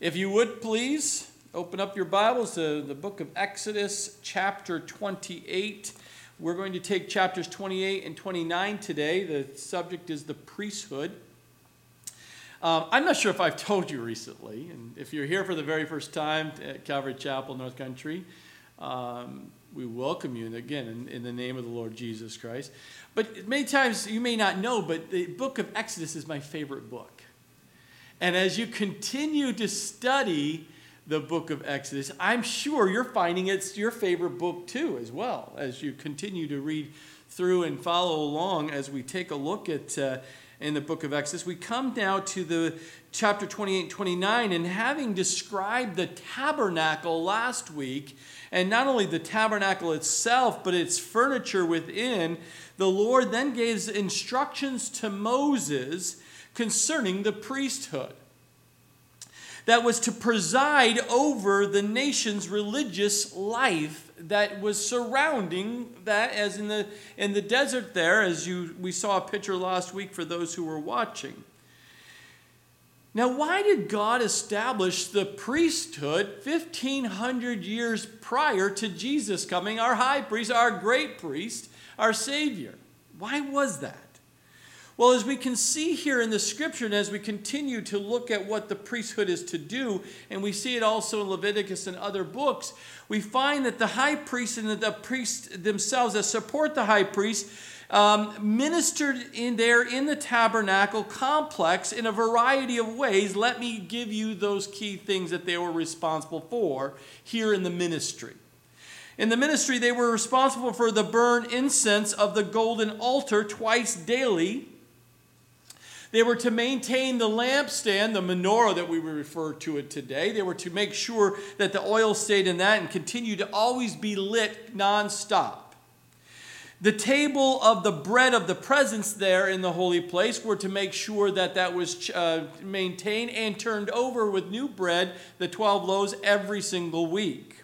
If you would please open up your Bibles to the book of Exodus, chapter 28. We're going to take chapters 28 and 29 today. The subject is the priesthood. Um, I'm not sure if I've told you recently, and if you're here for the very first time at Calvary Chapel, North Country, um, we welcome you, and again, in, in, the name of the Lord Jesus Christ. But many times you may not know, but the book of Exodus is my favorite book. And as you continue to study the book of Exodus, I'm sure you're finding it's your favorite book too, as well, as you continue to read through and follow along as we take a look at uh, in the book of Exodus. We come now to the chapter 28 and 29, and having described the tabernacle last week, and not only the tabernacle itself, but its furniture within, the Lord then gives instructions to Moses concerning the priesthood that was to preside over the nation's religious life that was surrounding that as in the in the desert there as you we saw a picture last week for those who were watching. Now why did god establish the priesthood 1500 years prior to jesus coming our high priest our great priest our savior? Why was that well, as we can see here in the scripture, and as we continue to look at what the priesthood is to do, and we see it also in Leviticus and other books, we find that the high priest and the priests themselves that support the high priest um, ministered in there in the tabernacle complex in a variety of ways. Let me give you those key things that they were responsible for here in the ministry. In the ministry, they were responsible for the burn incense of the golden altar twice daily they were to maintain the lampstand, the menorah that we refer to it today. They were to make sure that the oil stayed in that and continue to always be lit nonstop. The table of the bread of the presence there in the holy place were to make sure that that was uh, maintained and turned over with new bread, the 12 loaves, every single week.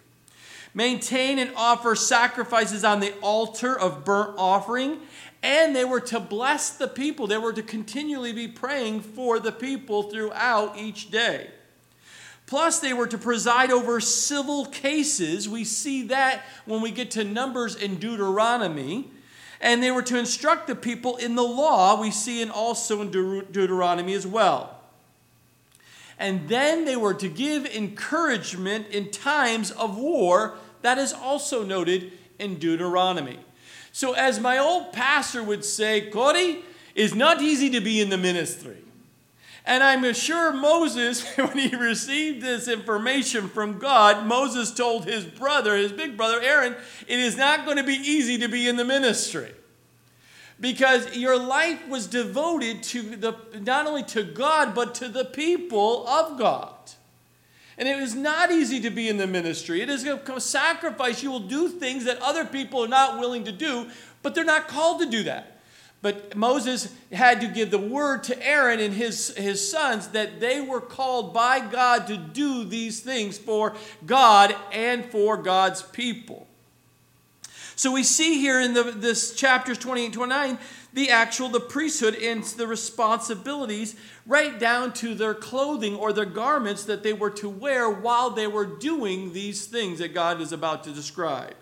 Maintain and offer sacrifices on the altar of burnt offering and they were to bless the people. They were to continually be praying for the people throughout each day. Plus, they were to preside over civil cases. We see that when we get to Numbers and Deuteronomy. And they were to instruct the people in the law. We see and also in Deut- Deuteronomy as well. And then they were to give encouragement in times of war. That is also noted in Deuteronomy. So, as my old pastor would say, Cody, it's not easy to be in the ministry. And I'm sure Moses, when he received this information from God, Moses told his brother, his big brother Aaron, it is not going to be easy to be in the ministry. Because your life was devoted to the not only to God, but to the people of God. And it is not easy to be in the ministry. It is a sacrifice. You will do things that other people are not willing to do, but they're not called to do that. But Moses had to give the word to Aaron and his, his sons that they were called by God to do these things for God and for God's people. So we see here in the, this chapters 28 and 29 the actual the priesthood and the responsibilities right down to their clothing or their garments that they were to wear while they were doing these things that God is about to describe.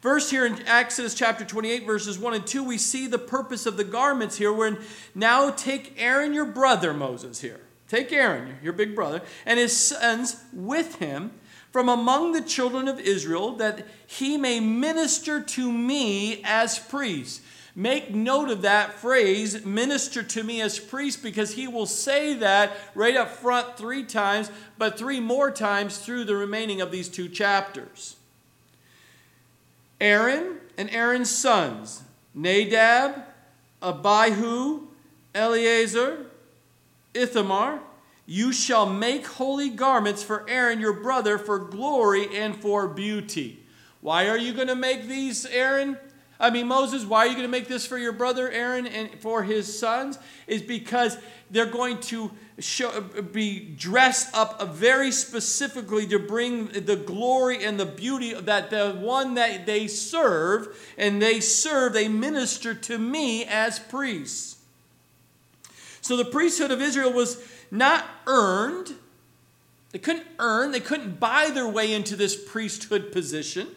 First, here in Exodus chapter 28, verses 1 and 2, we see the purpose of the garments here. When now take Aaron, your brother, Moses, here. Take Aaron, your big brother, and his sons with him from among the children of Israel, that he may minister to me as priest. Make note of that phrase, minister to me as priest, because he will say that right up front three times, but three more times through the remaining of these two chapters. Aaron and Aaron's sons, Nadab, Abihu, Eleazar, Ithamar, you shall make holy garments for Aaron your brother for glory and for beauty. Why are you going to make these, Aaron? I mean, Moses, why are you going to make this for your brother Aaron and for his sons? Is because they're going to show, be dressed up very specifically to bring the glory and the beauty that the one that they serve, and they serve, they minister to me as priests. So the priesthood of Israel was not earned, They couldn't earn, they couldn't buy their way into this priesthood position.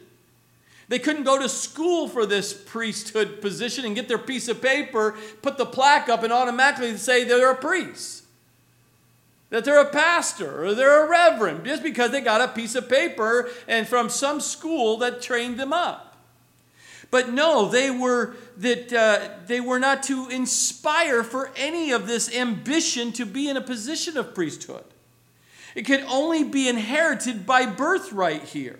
They couldn't go to school for this priesthood position and get their piece of paper, put the plaque up, and automatically say they're a priest. That they're a pastor or they're a reverend just because they got a piece of paper and from some school that trained them up. But no, they were that uh, they were not to inspire for any of this ambition to be in a position of priesthood. It could only be inherited by birthright here.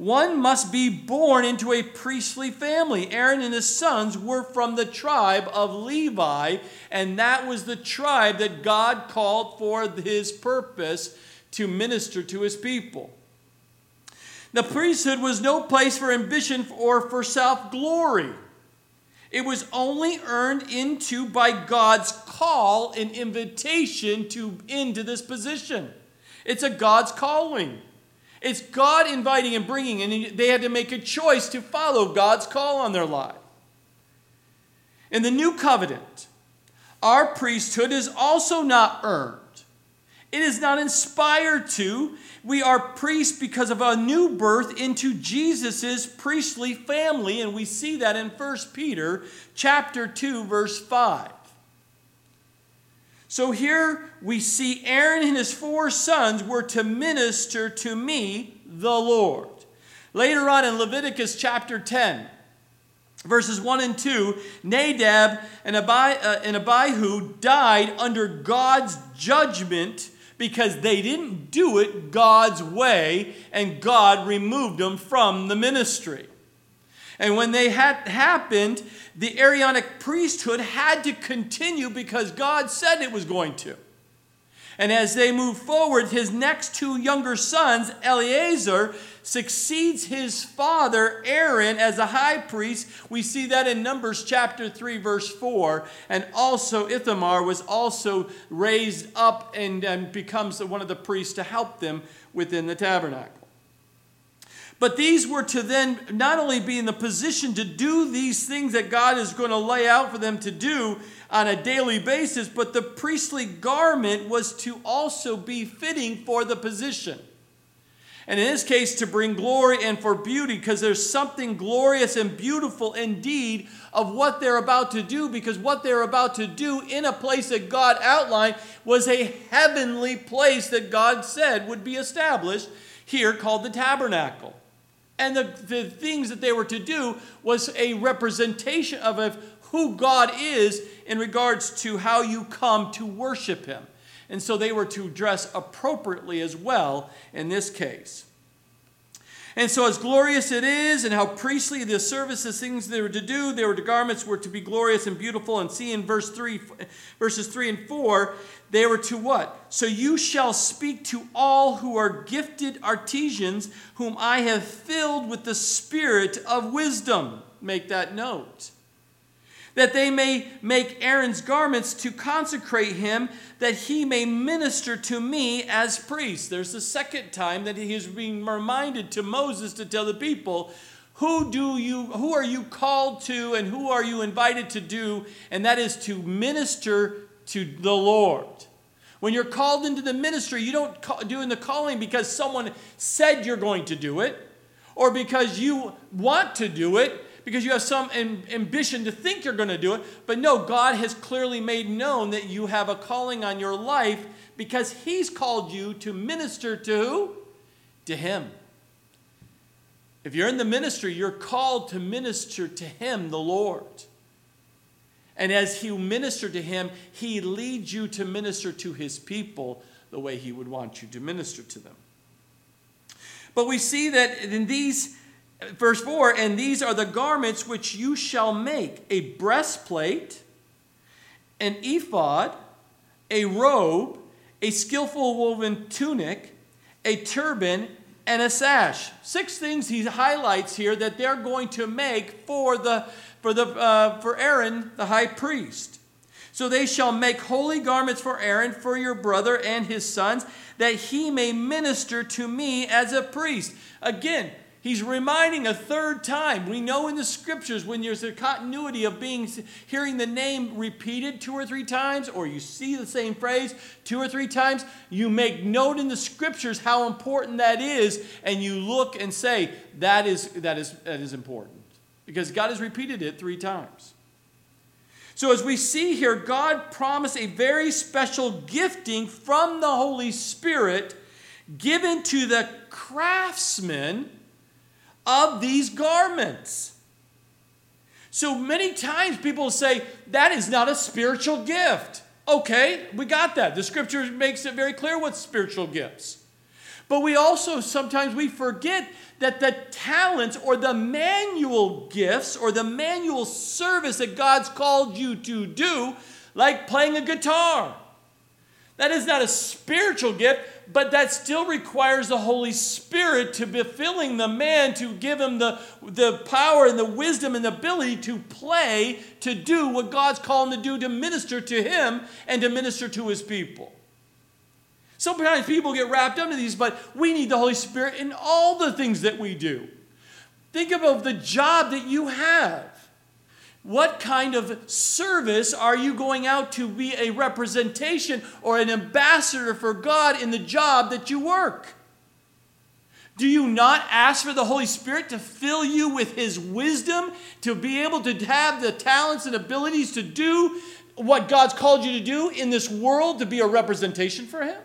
One must be born into a priestly family. Aaron and his sons were from the tribe of Levi, and that was the tribe that God called for his purpose to minister to his people. The priesthood was no place for ambition or for self glory. It was only earned into by God's call and invitation to into this position. It's a God's calling. It's God inviting and bringing, and they had to make a choice to follow God's call on their life. In the new covenant, our priesthood is also not earned. It is not inspired to. We are priests because of a new birth into Jesus' priestly family, and we see that in 1 Peter chapter 2, verse 5. So here we see Aaron and his four sons were to minister to me, the Lord. Later on in Leviticus chapter 10, verses 1 and 2, Nadab and, uh, Abihu died under God's judgment because they didn't do it God's way, and God removed them from the ministry. And when they had happened, the Aaronic priesthood had to continue because God said it was going to. And as they move forward, his next two younger sons, Eleazar, succeeds his father, Aaron, as a high priest. We see that in Numbers chapter 3, verse 4. And also, Ithamar was also raised up and, and becomes one of the priests to help them within the tabernacle. But these were to then not only be in the position to do these things that God is going to lay out for them to do on a daily basis, but the priestly garment was to also be fitting for the position. And in this case, to bring glory and for beauty, because there's something glorious and beautiful indeed of what they're about to do, because what they're about to do in a place that God outlined was a heavenly place that God said would be established here called the tabernacle. And the, the things that they were to do was a representation of, of who God is in regards to how you come to worship Him. And so they were to dress appropriately as well in this case. And so, as glorious it is, and how priestly the services, things they were to do, their garments were to be glorious and beautiful. And see in verse three, verses three and four, they were to what? So you shall speak to all who are gifted artisans, whom I have filled with the spirit of wisdom. Make that note. That they may make Aaron's garments to consecrate him, that he may minister to me as priest. There's the second time that he is being reminded to Moses to tell the people, who do you who are you called to and who are you invited to do and that is to minister to the Lord. When you're called into the ministry, you don't call, do in the calling because someone said you're going to do it or because you want to do it, because you have some ambition to think you're going to do it. But no, God has clearly made known that you have a calling on your life because He's called you to minister to? To Him. If you're in the ministry, you're called to minister to Him, the Lord. And as you minister to him, he leads you to minister to his people the way he would want you to minister to them. But we see that in these, verse 4, and these are the garments which you shall make a breastplate, an ephod, a robe, a skillful woven tunic, a turban, and a sash. Six things he highlights here that they're going to make for the for, the, uh, for Aaron the high priest. So they shall make holy garments for Aaron, for your brother and his sons, that he may minister to me as a priest. Again, He's reminding a third time. We know in the scriptures when there's a continuity of being hearing the name repeated two or three times, or you see the same phrase two or three times, you make note in the scriptures how important that is, and you look and say, that is, that is, that is important. Because God has repeated it three times. So, as we see here, God promised a very special gifting from the Holy Spirit given to the craftsmen of these garments. So many times people say that is not a spiritual gift. Okay, we got that. The scripture makes it very clear what spiritual gifts. But we also sometimes we forget that the talents or the manual gifts or the manual service that God's called you to do, like playing a guitar, that is not a spiritual gift, but that still requires the Holy Spirit to be filling the man to give him the, the power and the wisdom and the ability to play, to do what God's called him to do, to minister to him and to minister to his people. Sometimes people get wrapped up in these, but we need the Holy Spirit in all the things that we do. Think about the job that you have. What kind of service are you going out to be a representation or an ambassador for God in the job that you work? Do you not ask for the Holy Spirit to fill you with His wisdom, to be able to have the talents and abilities to do what God's called you to do in this world, to be a representation for Him?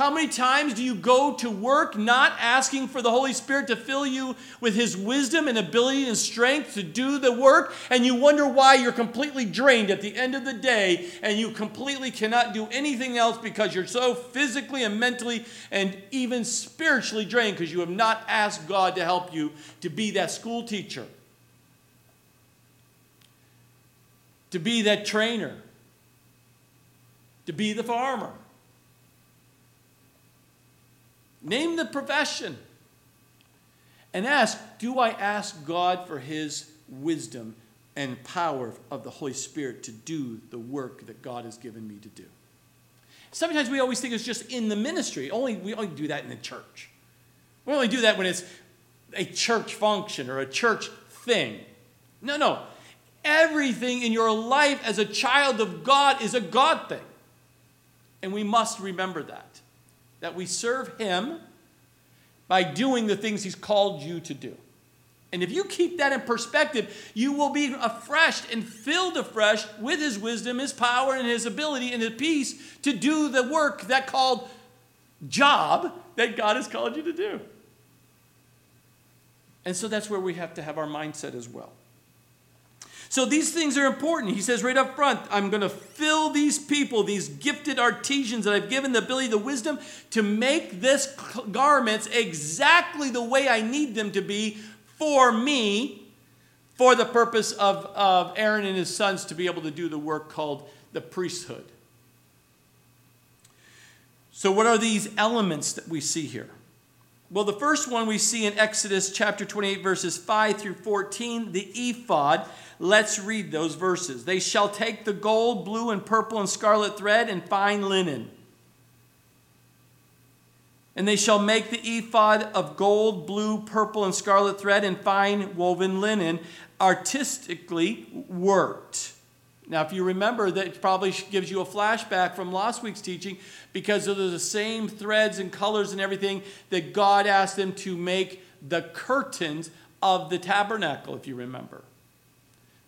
How many times do you go to work not asking for the Holy Spirit to fill you with His wisdom and ability and strength to do the work, and you wonder why you're completely drained at the end of the day and you completely cannot do anything else because you're so physically and mentally and even spiritually drained because you have not asked God to help you to be that school teacher, to be that trainer, to be the farmer? Name the profession. And ask Do I ask God for His wisdom and power of the Holy Spirit to do the work that God has given me to do? Sometimes we always think it's just in the ministry. Only, we only do that in the church. We only do that when it's a church function or a church thing. No, no. Everything in your life as a child of God is a God thing. And we must remember that that we serve Him by doing the things He's called you to do. And if you keep that in perspective, you will be afresh and filled afresh with His wisdom, His power, and His ability and His peace to do the work that called job that God has called you to do. And so that's where we have to have our mindset as well. So these things are important. He says right up front, I'm going to fill these people, these gifted artisans that I've given the ability, the wisdom to make this garments exactly the way I need them to be for me, for the purpose of, of Aaron and his sons to be able to do the work called the priesthood. So, what are these elements that we see here? Well, the first one we see in Exodus chapter 28, verses 5 through 14, the ephod. Let's read those verses. They shall take the gold, blue, and purple, and scarlet thread, and fine linen. And they shall make the ephod of gold, blue, purple, and scarlet thread, and fine woven linen, artistically worked. Now, if you remember, that probably gives you a flashback from last week's teaching because of the same threads and colors and everything that God asked them to make the curtains of the tabernacle, if you remember.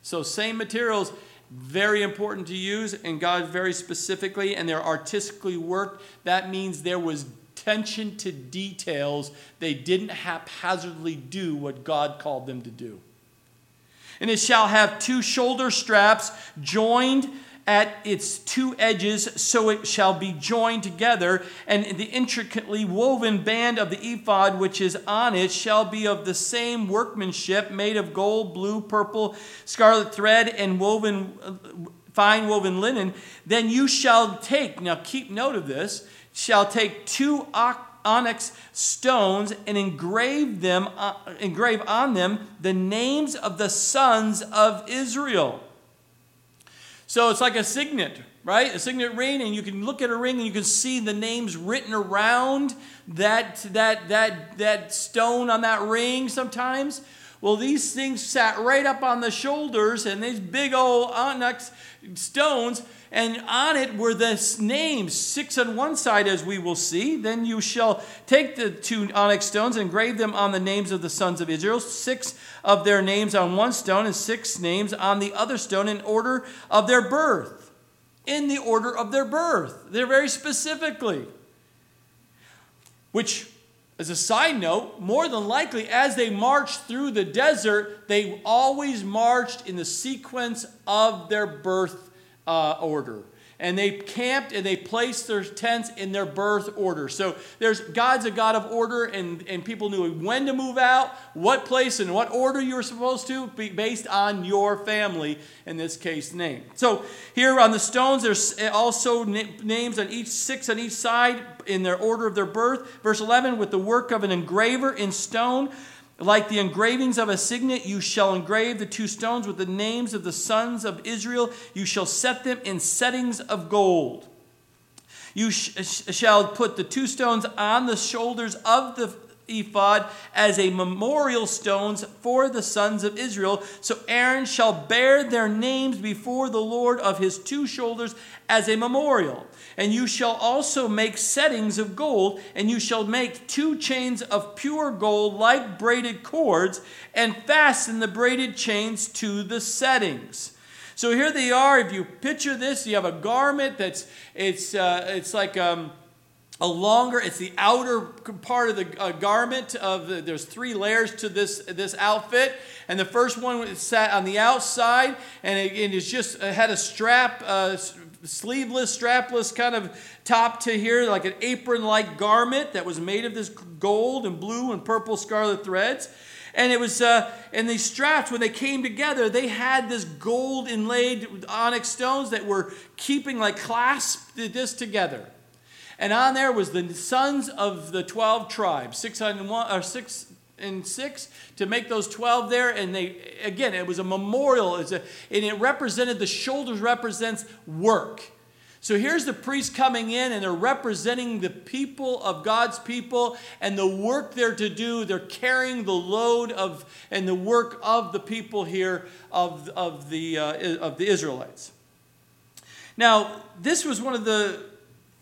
So, same materials, very important to use, and God very specifically, and they're artistically worked. That means there was attention to details. They didn't haphazardly do what God called them to do. And it shall have two shoulder straps joined at its two edges, so it shall be joined together. And the intricately woven band of the ephod which is on it shall be of the same workmanship, made of gold, blue, purple, scarlet thread, and woven fine woven linen. Then you shall take, now keep note of this, shall take two onyx stones and engrave them, uh, engrave on them the names of the sons of Israel so it's like a signet, right? A signet ring, and you can look at a ring and you can see the names written around that, that, that, that stone on that ring sometimes. Well, these things sat right up on the shoulders, and these big old onyx stones, and on it were the names, six on one side, as we will see. Then you shall take the two onyx stones and engrave them on the names of the sons of Israel, six of their names on one stone, and six names on the other stone in order of their birth. In the order of their birth. They're very specifically. Which as a side note, more than likely, as they marched through the desert, they always marched in the sequence of their birth uh, order and they camped and they placed their tents in their birth order. So there's God's a God of order, and, and people knew when to move out, what place, and what order you were supposed to, be based on your family, in this case, name. So here on the stones, there's also names on each six on each side in their order of their birth. Verse 11, with the work of an engraver in stone. Like the engravings of a signet, you shall engrave the two stones with the names of the sons of Israel. You shall set them in settings of gold. You sh- shall put the two stones on the shoulders of the ephod as a memorial stones for the sons of Israel. So Aaron shall bear their names before the Lord of his two shoulders as a memorial. And you shall also make settings of gold, and you shall make two chains of pure gold like braided cords, and fasten the braided chains to the settings. So here they are. If you picture this, you have a garment that's it's uh, it's like um, a longer. It's the outer part of the uh, garment. Of the, there's three layers to this this outfit, and the first one sat on the outside, and it, it is just it had a strap. Uh, sleeveless, strapless kind of top to here, like an apron like garment that was made of this gold and blue and purple scarlet threads. And it was, uh, and these straps, when they came together, they had this gold inlaid onyx stones that were keeping, like, clasped this together. And on there was the sons of the 12 tribes, six and or six and six to make those 12 there. And they again it was a memorial. It's a, and it represented the shoulders represents work. So here's the priests coming in and they're representing the people of god's people and the work they're to do. They're carrying the load of and the work of the people here of, of, the, uh, of the israelites. Now this was one of the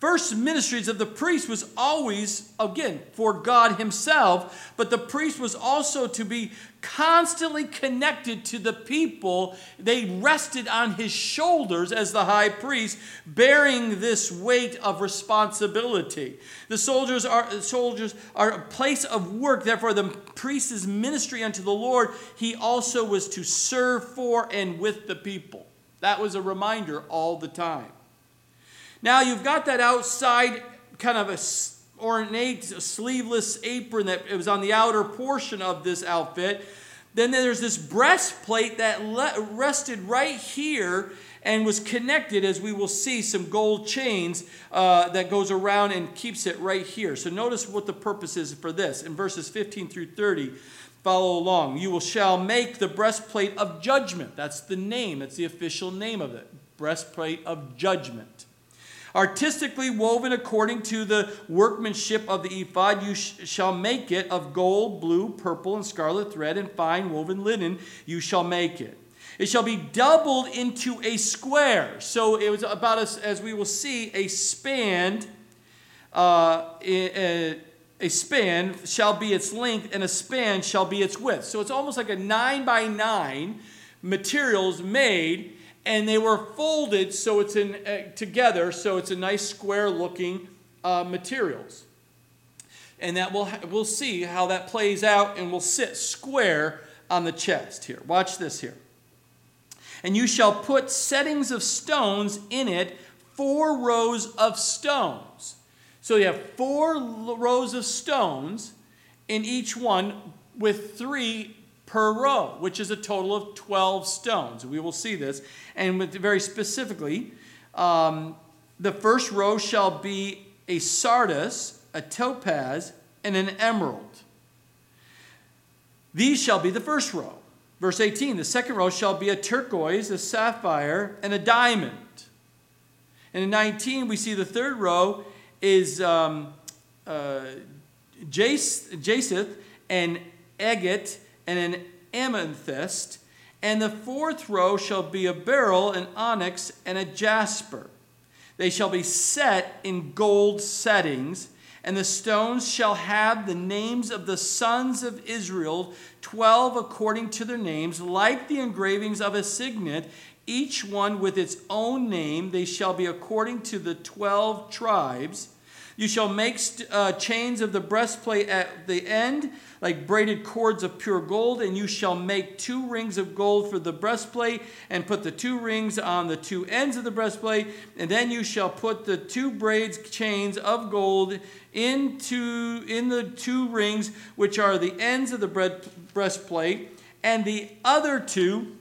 first ministries of the priest was always, again, for God Himself, but the priest was also to be constantly connected to the people. They rested on his shoulders as the high priest, bearing this weight of responsibility. The soldiers are soldiers are a place of work. Therefore, the priest's ministry unto the Lord, he also was to serve for and with the people. That was a reminder all the time. Now you've got that outside kind of a ornate sleeveless apron that was on the outer portion of this outfit. Then there's this breastplate that rested right here and was connected, as we will see, some gold chains uh, that goes around and keeps it right here. So notice what the purpose is for this. In verses 15 through 30, follow along. You will shall make the breastplate of judgment. That's the name. That's the official name of it. Breastplate of judgment. Artistically woven according to the workmanship of the ephod, you sh- shall make it of gold, blue, purple, and scarlet thread, and fine woven linen, you shall make it. It shall be doubled into a square. So it was about, as, as we will see, a span. Uh, a, a span shall be its length, and a span shall be its width. So it's almost like a nine by nine materials made and they were folded so it's in uh, together so it's a nice square looking uh, materials. And that we'll, we'll see how that plays out and will sit square on the chest here. Watch this here. And you shall put settings of stones in it four rows of stones. So you have four rows of stones in each one with three per row, which is a total of 12 stones. We will see this. And very specifically, um, the first row shall be a sardius, a topaz, and an emerald. These shall be the first row. Verse 18 the second row shall be a turquoise, a sapphire, and a diamond. And in 19, we see the third row is um, uh, Jacinth and Agate and an amethyst. And the fourth row shall be a beryl, an onyx, and a jasper. They shall be set in gold settings, and the stones shall have the names of the sons of Israel, twelve according to their names, like the engravings of a signet, each one with its own name. They shall be according to the twelve tribes. You shall make uh, chains of the breastplate at the end, like braided cords of pure gold, and you shall make two rings of gold for the breastplate, and put the two rings on the two ends of the breastplate. And then you shall put the two braids chains of gold into in the two rings, which are the ends of the breastplate, and the other two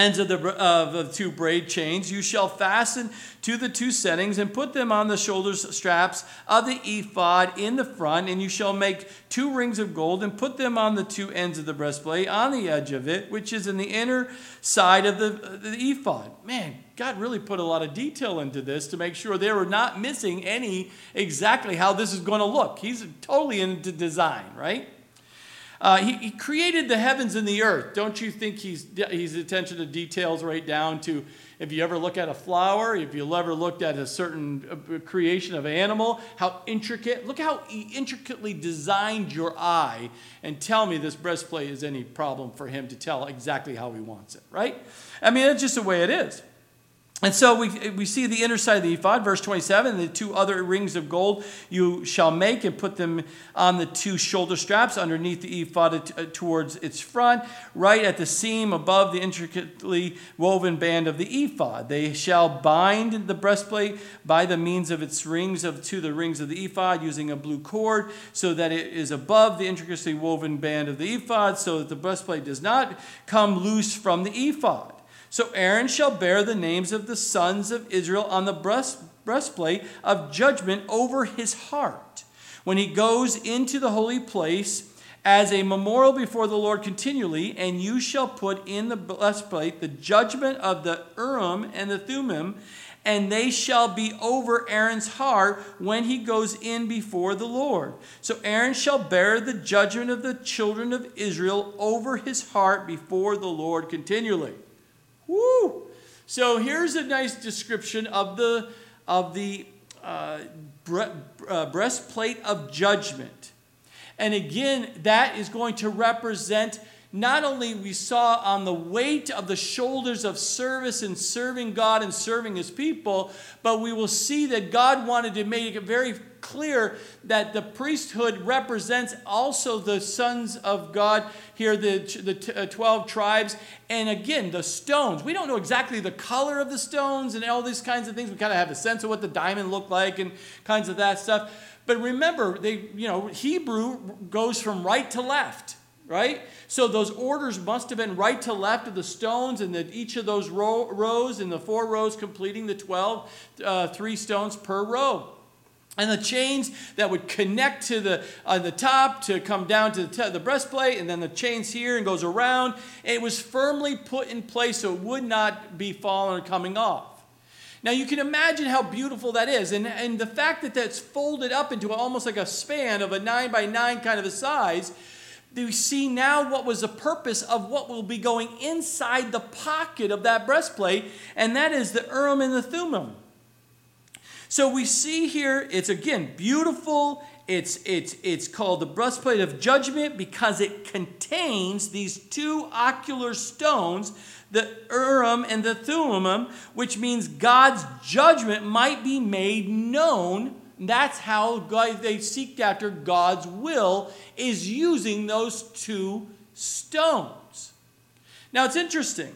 ends of the, of the two braid chains you shall fasten to the two settings and put them on the shoulder straps of the ephod in the front and you shall make two rings of gold and put them on the two ends of the breastplate on the edge of it which is in the inner side of the, the ephod. Man god really put a lot of detail into this to make sure they were not missing any exactly how this is going to look. He's totally into design right uh, he, he, created the heavens and the earth. Don't you think he's, he's attention to details right down to if you ever look at a flower, if you ever looked at a certain uh, creation of an animal, how intricate, look how he intricately designed your eye and tell me this breastplate is any problem for him to tell exactly how he wants it, right? I mean, that's just the way it is. And so we, we see the inner side of the ephod, verse 27, the two other rings of gold you shall make and put them on the two shoulder straps underneath the ephod uh, towards its front, right at the seam above the intricately woven band of the ephod. They shall bind the breastplate by the means of its rings of, to the rings of the ephod using a blue cord so that it is above the intricately woven band of the ephod so that the breastplate does not come loose from the ephod. So Aaron shall bear the names of the sons of Israel on the breast, breastplate of judgment over his heart when he goes into the holy place as a memorial before the Lord continually, and you shall put in the breastplate the judgment of the Urim and the Thummim, and they shall be over Aaron's heart when he goes in before the Lord. So Aaron shall bear the judgment of the children of Israel over his heart before the Lord continually. Woo! So here's a nice description of the, of the uh, bre- uh, breastplate of judgment. And again, that is going to represent not only we saw on the weight of the shoulders of service and serving God and serving his people, but we will see that God wanted to make it very clear that the priesthood represents also the sons of God here, the, the uh, 12 tribes. And again, the stones. We don't know exactly the color of the stones and all these kinds of things. We kind of have a sense of what the diamond looked like and kinds of that stuff. But remember, they, you know, Hebrew goes from right to left right? So those orders must have been right to left of the stones, and that each of those row, rows and the four rows completing the 12, uh, three stones per row. And the chains that would connect to the, uh, the top to come down to the, t- the breastplate, and then the chains here and goes around. It was firmly put in place so it would not be falling or coming off. Now you can imagine how beautiful that is. And, and the fact that that's folded up into almost like a span of a nine by nine kind of a size we see now what was the purpose of what will be going inside the pocket of that breastplate, and that is the Urim and the Thummim. So we see here, it's again beautiful. It's, it's, it's called the breastplate of judgment because it contains these two ocular stones, the Urim and the Thummim, which means God's judgment might be made known that's how God, they seek after God's will, is using those two stones. Now it's interesting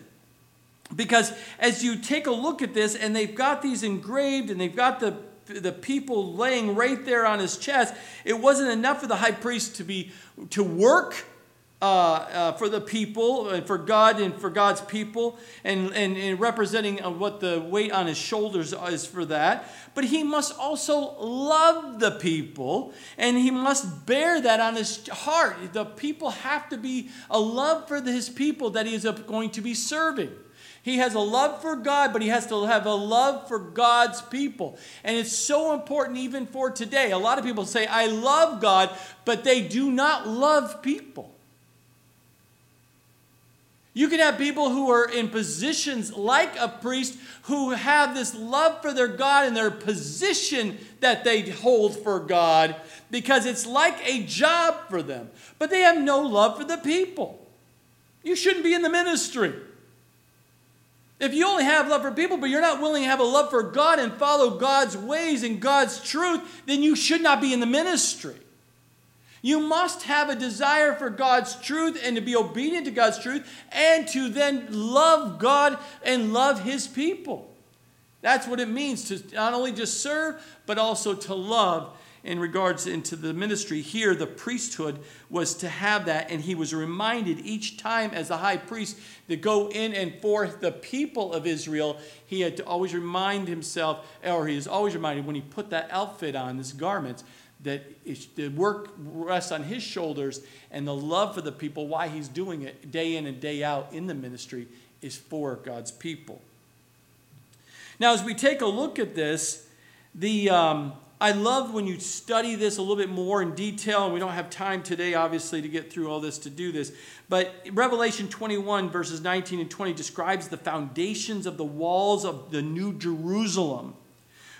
because as you take a look at this, and they've got these engraved and they've got the the people laying right there on his chest, it wasn't enough for the high priest to be to work uh, uh, for the people, and for God and for God's people, and, and, and representing what the weight on his shoulders is for that. But he must also love the people, and he must bear that on his heart. The people have to be a love for his people that he is going to be serving. He has a love for God, but he has to have a love for God's people. And it's so important even for today. A lot of people say, I love God, but they do not love people. You can have people who are in positions like a priest who have this love for their God and their position that they hold for God because it's like a job for them, but they have no love for the people. You shouldn't be in the ministry. If you only have love for people, but you're not willing to have a love for God and follow God's ways and God's truth, then you should not be in the ministry. You must have a desire for God's truth and to be obedient to God's truth and to then love God and love His people. That's what it means to not only just serve, but also to love in regards into the ministry. Here, the priesthood was to have that, and he was reminded each time as a high priest to go in and forth the people of Israel. He had to always remind himself, or he is always reminded when he put that outfit on, this garment, that the work rests on his shoulders and the love for the people, why he's doing it day in and day out in the ministry, is for God's people. Now, as we take a look at this, the, um, I love when you study this a little bit more in detail, and we don't have time today, obviously, to get through all this to do this. But Revelation 21, verses 19 and 20, describes the foundations of the walls of the New Jerusalem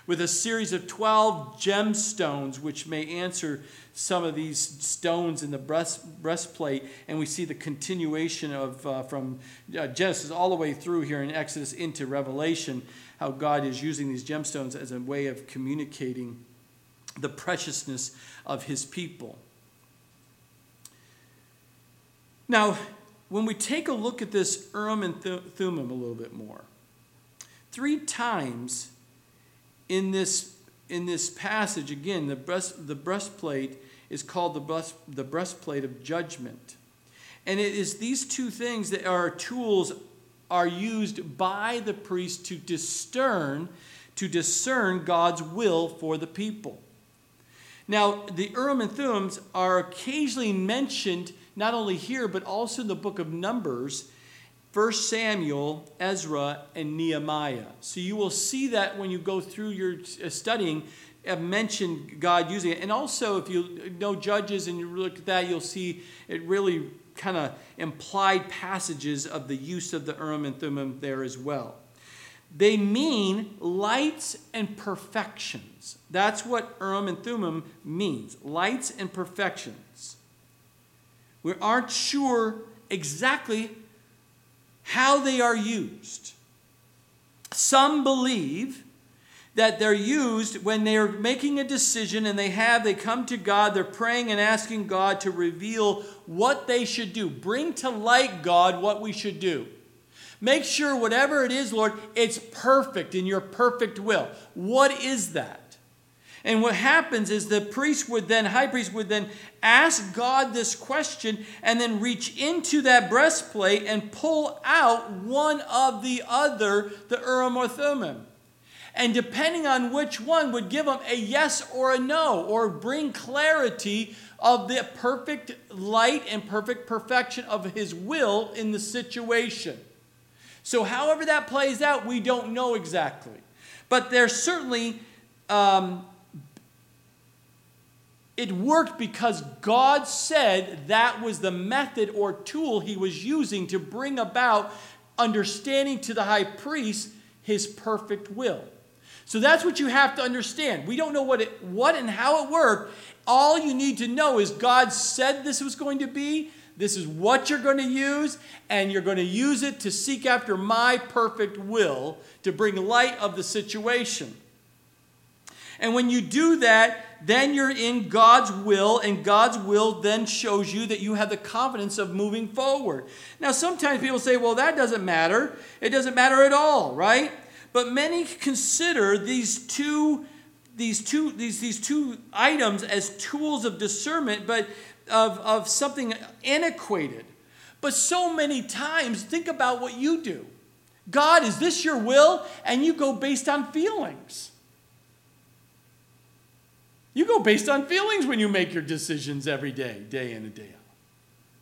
with a series of 12 gemstones, which may answer some of these stones in the breast, breastplate. And we see the continuation of uh, from uh, Genesis all the way through here in Exodus into Revelation, how God is using these gemstones as a way of communicating the preciousness of his people. Now, when we take a look at this Urim and Thummim a little bit more, three times in this, in this passage, again, the, breast, the breastplate is called the, breast, the breastplate of judgment. And it is these two things that are tools are used by the priest to discern to discern God's will for the people. Now, the Urim and Thummim are occasionally mentioned not only here but also in the book of Numbers 1 Samuel, Ezra, and Nehemiah. So you will see that when you go through your uh, studying, have mentioned God using it. And also, if you know Judges and you look at that, you'll see it really kind of implied passages of the use of the Urim and Thummim there as well. They mean lights and perfections. That's what Urim and Thummim means lights and perfections. We aren't sure exactly how they are used. Some believe that they're used when they're making a decision and they have, they come to God, they're praying and asking God to reveal what they should do. Bring to light, God, what we should do. Make sure whatever it is, Lord, it's perfect in your perfect will. What is that? And what happens is the priest would then, high priest would then ask God this question and then reach into that breastplate and pull out one of the other, the Urim or Thummim. And depending on which one would give him a yes or a no, or bring clarity of the perfect light and perfect perfection of his will in the situation. So, however that plays out, we don't know exactly. But there's certainly um, it worked because God said that was the method or tool he was using to bring about understanding to the high priest his perfect will. So that's what you have to understand. We don't know what it what and how it worked. All you need to know is God said this was going to be. This is what you're going to use, and you're going to use it to seek after my perfect will to bring light of the situation. And when you do that, then you're in God's will, and God's will then shows you that you have the confidence of moving forward. Now, sometimes people say, well, that doesn't matter. It doesn't matter at all, right? But many consider these two. These two, these, these two items as tools of discernment, but of, of something antiquated. But so many times, think about what you do. God, is this your will? And you go based on feelings. You go based on feelings when you make your decisions every day, day in and day out.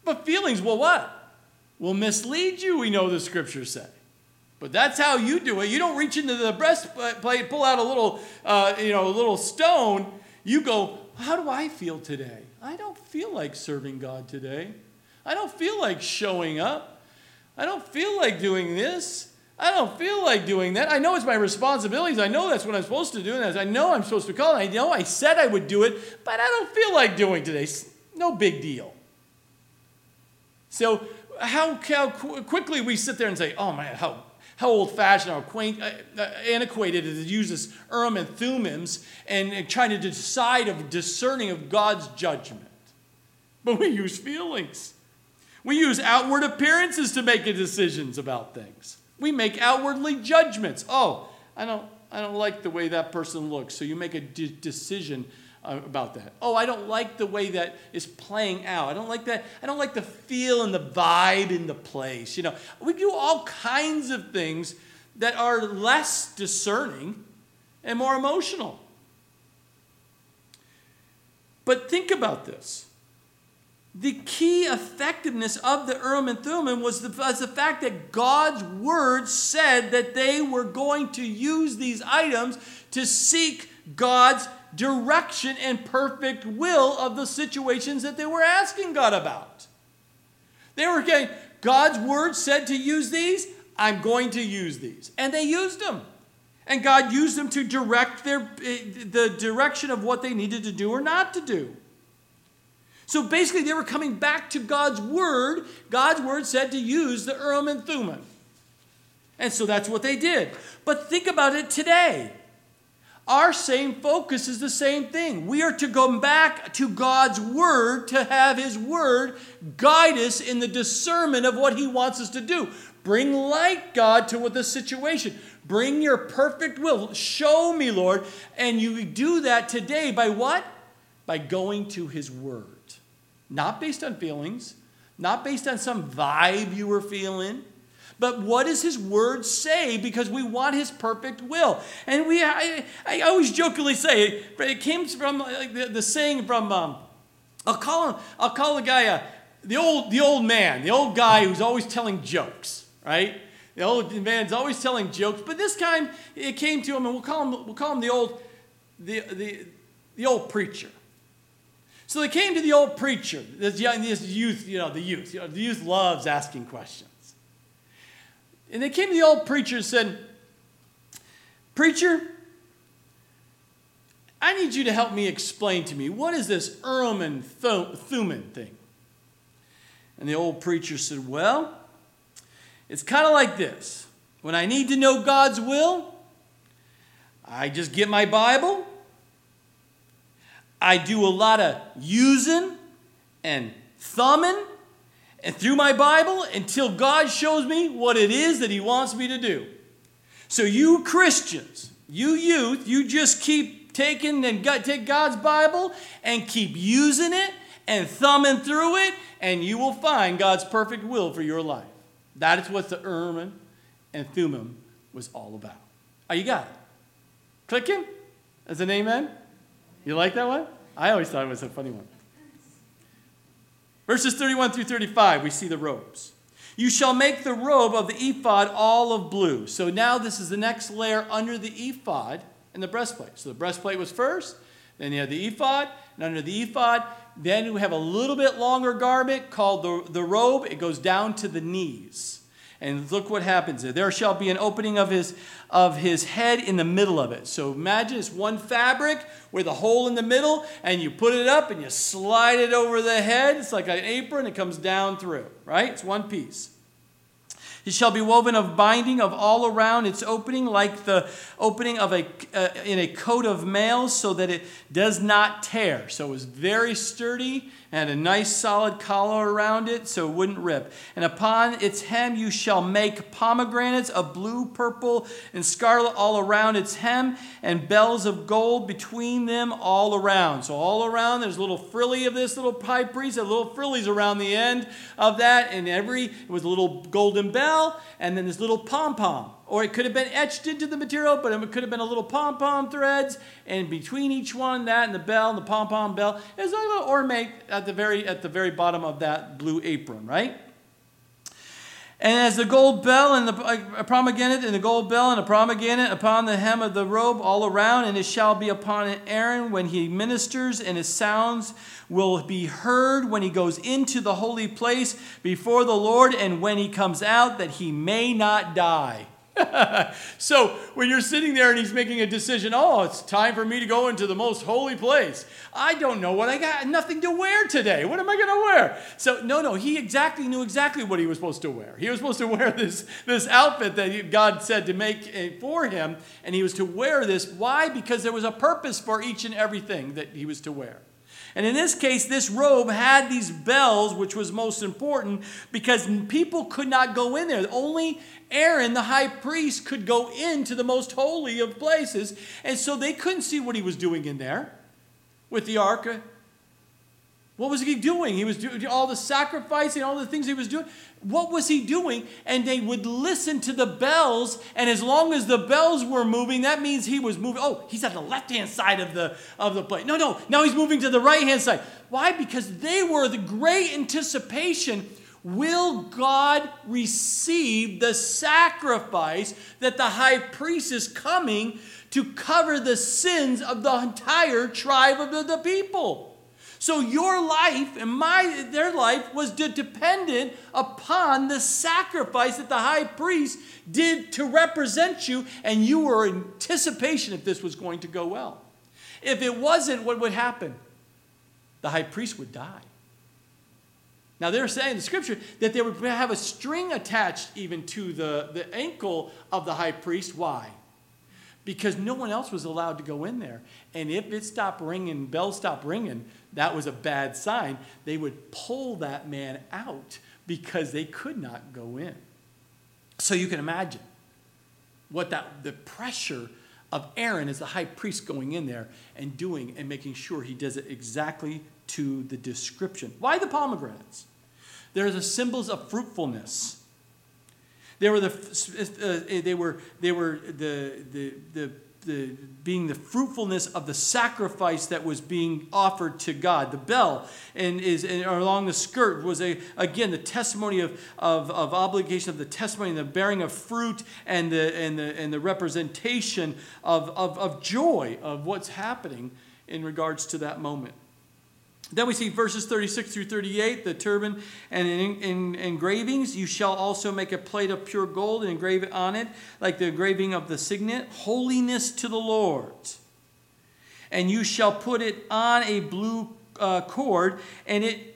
But feelings will what? Will mislead you, we know the scriptures say. But that's how you do it. You don't reach into the breastplate, pull out a little, uh, you know, a little stone. You go, how do I feel today? I don't feel like serving God today. I don't feel like showing up. I don't feel like doing this. I don't feel like doing that. I know it's my responsibilities. I know that's what I'm supposed to do. And I know I'm supposed to call. I know I said I would do it, but I don't feel like doing today. No big deal. So how, how quickly we sit there and say, oh man, how how old-fashioned, how quaint, uh, uh, antiquated it is to use this Urim and Thummim's and, and trying to decide of discerning of God's judgment. But we use feelings. We use outward appearances to make decisions about things. We make outwardly judgments. Oh, I don't, I don't like the way that person looks. So you make a de- decision uh, about that. Oh, I don't like the way that is playing out. I don't like that. I don't like the feel and the vibe in the place. You know, we do all kinds of things that are less discerning and more emotional. But think about this. The key effectiveness of the Urim and Thummim was the, was the fact that God's word said that they were going to use these items to seek God's direction and perfect will of the situations that they were asking God about. They were getting, God's word said to use these, I'm going to use these. And they used them. And God used them to direct their, eh, the direction of what they needed to do or not to do. So basically, they were coming back to God's word. God's word said to use the Urim and Thummim. And so that's what they did. But think about it today. Our same focus is the same thing. We are to go back to God's Word to have His Word guide us in the discernment of what He wants us to do. Bring light, God, to the situation. Bring your perfect will. Show me, Lord. And you do that today by what? By going to His Word. Not based on feelings, not based on some vibe you were feeling but what does his word say? Because we want his perfect will. And we, I, I always jokingly say, it came from like the, the saying from, um, I'll call him, I'll call the guy uh, the old, the old man, the old guy who's always telling jokes, right? The old man's always telling jokes, but this time it came to him, and we'll call him, we'll call him the old, the, the, the old preacher. So they came to the old preacher, this young, this youth, you know, the youth. You know, the youth loves asking questions. And they came to the old preacher and said, Preacher, I need you to help me explain to me what is this Urim and Thummim thing? And the old preacher said, Well, it's kind of like this. When I need to know God's will, I just get my Bible. I do a lot of using and thumbing and through my Bible until God shows me what it is that He wants me to do. So, you Christians, you youth, you just keep taking and take God's Bible and keep using it and thumbing through it, and you will find God's perfect will for your life. That is what the Urim and Thummim was all about. Are you got it. Clicking? As an amen? You like that one? I always thought it was a funny one. Verses 31 through 35, we see the robes. You shall make the robe of the ephod all of blue. So now this is the next layer under the ephod and the breastplate. So the breastplate was first, then you have the ephod, and under the ephod, then we have a little bit longer garment called the, the robe. It goes down to the knees. And look what happens there. There shall be an opening of his, of his head in the middle of it. So imagine it's one fabric with a hole in the middle, and you put it up and you slide it over the head. It's like an apron, it comes down through, right? It's one piece. It shall be woven of binding of all around its opening, like the opening of a uh, in a coat of mail, so that it does not tear. So it was very sturdy and a nice solid collar around it so it wouldn't rip. And upon its hem you shall make pomegranates of blue, purple, and scarlet all around its hem, and bells of gold between them all around. So all around there's a little frilly of this little high priest, a little frillies around the end of that, and every it was a little golden bell, and then this little pom pom. Or it could have been etched into the material, but it could have been a little pom pom threads, and between each one, that and the bell and the pom pom bell, there's a little ornament at the very at the very bottom of that blue apron, right? And as the gold bell and the uh, pomegranate and the gold bell and the pomegranate upon the hem of the robe all around, and it shall be upon Aaron when he ministers, and his sounds will be heard when he goes into the holy place before the Lord, and when he comes out, that he may not die. so when you're sitting there and he's making a decision, oh, it's time for me to go into the most holy place. I don't know what I got, nothing to wear today. What am I going to wear? So no, no, he exactly knew exactly what he was supposed to wear. He was supposed to wear this this outfit that God said to make eh, for him, and he was to wear this. Why? Because there was a purpose for each and everything that he was to wear. And in this case, this robe had these bells, which was most important because people could not go in there. Only Aaron, the high priest, could go into the most holy of places. And so they couldn't see what he was doing in there with the ark what was he doing? He was doing all the sacrificing, all the things he was doing. What was he doing? And they would listen to the bells, and as long as the bells were moving, that means he was moving. Oh, he's at the left hand side of the of the plate. No, no, now he's moving to the right hand side. Why? Because they were the great anticipation. Will God receive the sacrifice that the high priest is coming to cover the sins of the entire tribe of the, the people? So your life and my their life was dependent upon the sacrifice that the high priest did to represent you, and you were in anticipation if this was going to go well. If it wasn't, what would happen? The high priest would die. Now they're saying in the scripture that they would have a string attached even to the, the ankle of the high priest. Why? Because no one else was allowed to go in there. And if it stopped ringing, bells stopped ringing, that was a bad sign, they would pull that man out because they could not go in. So you can imagine what that the pressure of Aaron as the high priest going in there and doing and making sure he does it exactly to the description. Why the pomegranates? They're the symbols of fruitfulness. They were the uh, they were they were the the the the, being the fruitfulness of the sacrifice that was being offered to God. The bell and is and along the skirt was a again the testimony of, of, of obligation of the testimony and the bearing of fruit and the and the and the representation of, of, of joy of what's happening in regards to that moment. Then we see verses 36 through 38, the turban and in, in, engravings. You shall also make a plate of pure gold and engrave it on it, like the engraving of the signet, holiness to the Lord. And you shall put it on a blue uh, cord, and it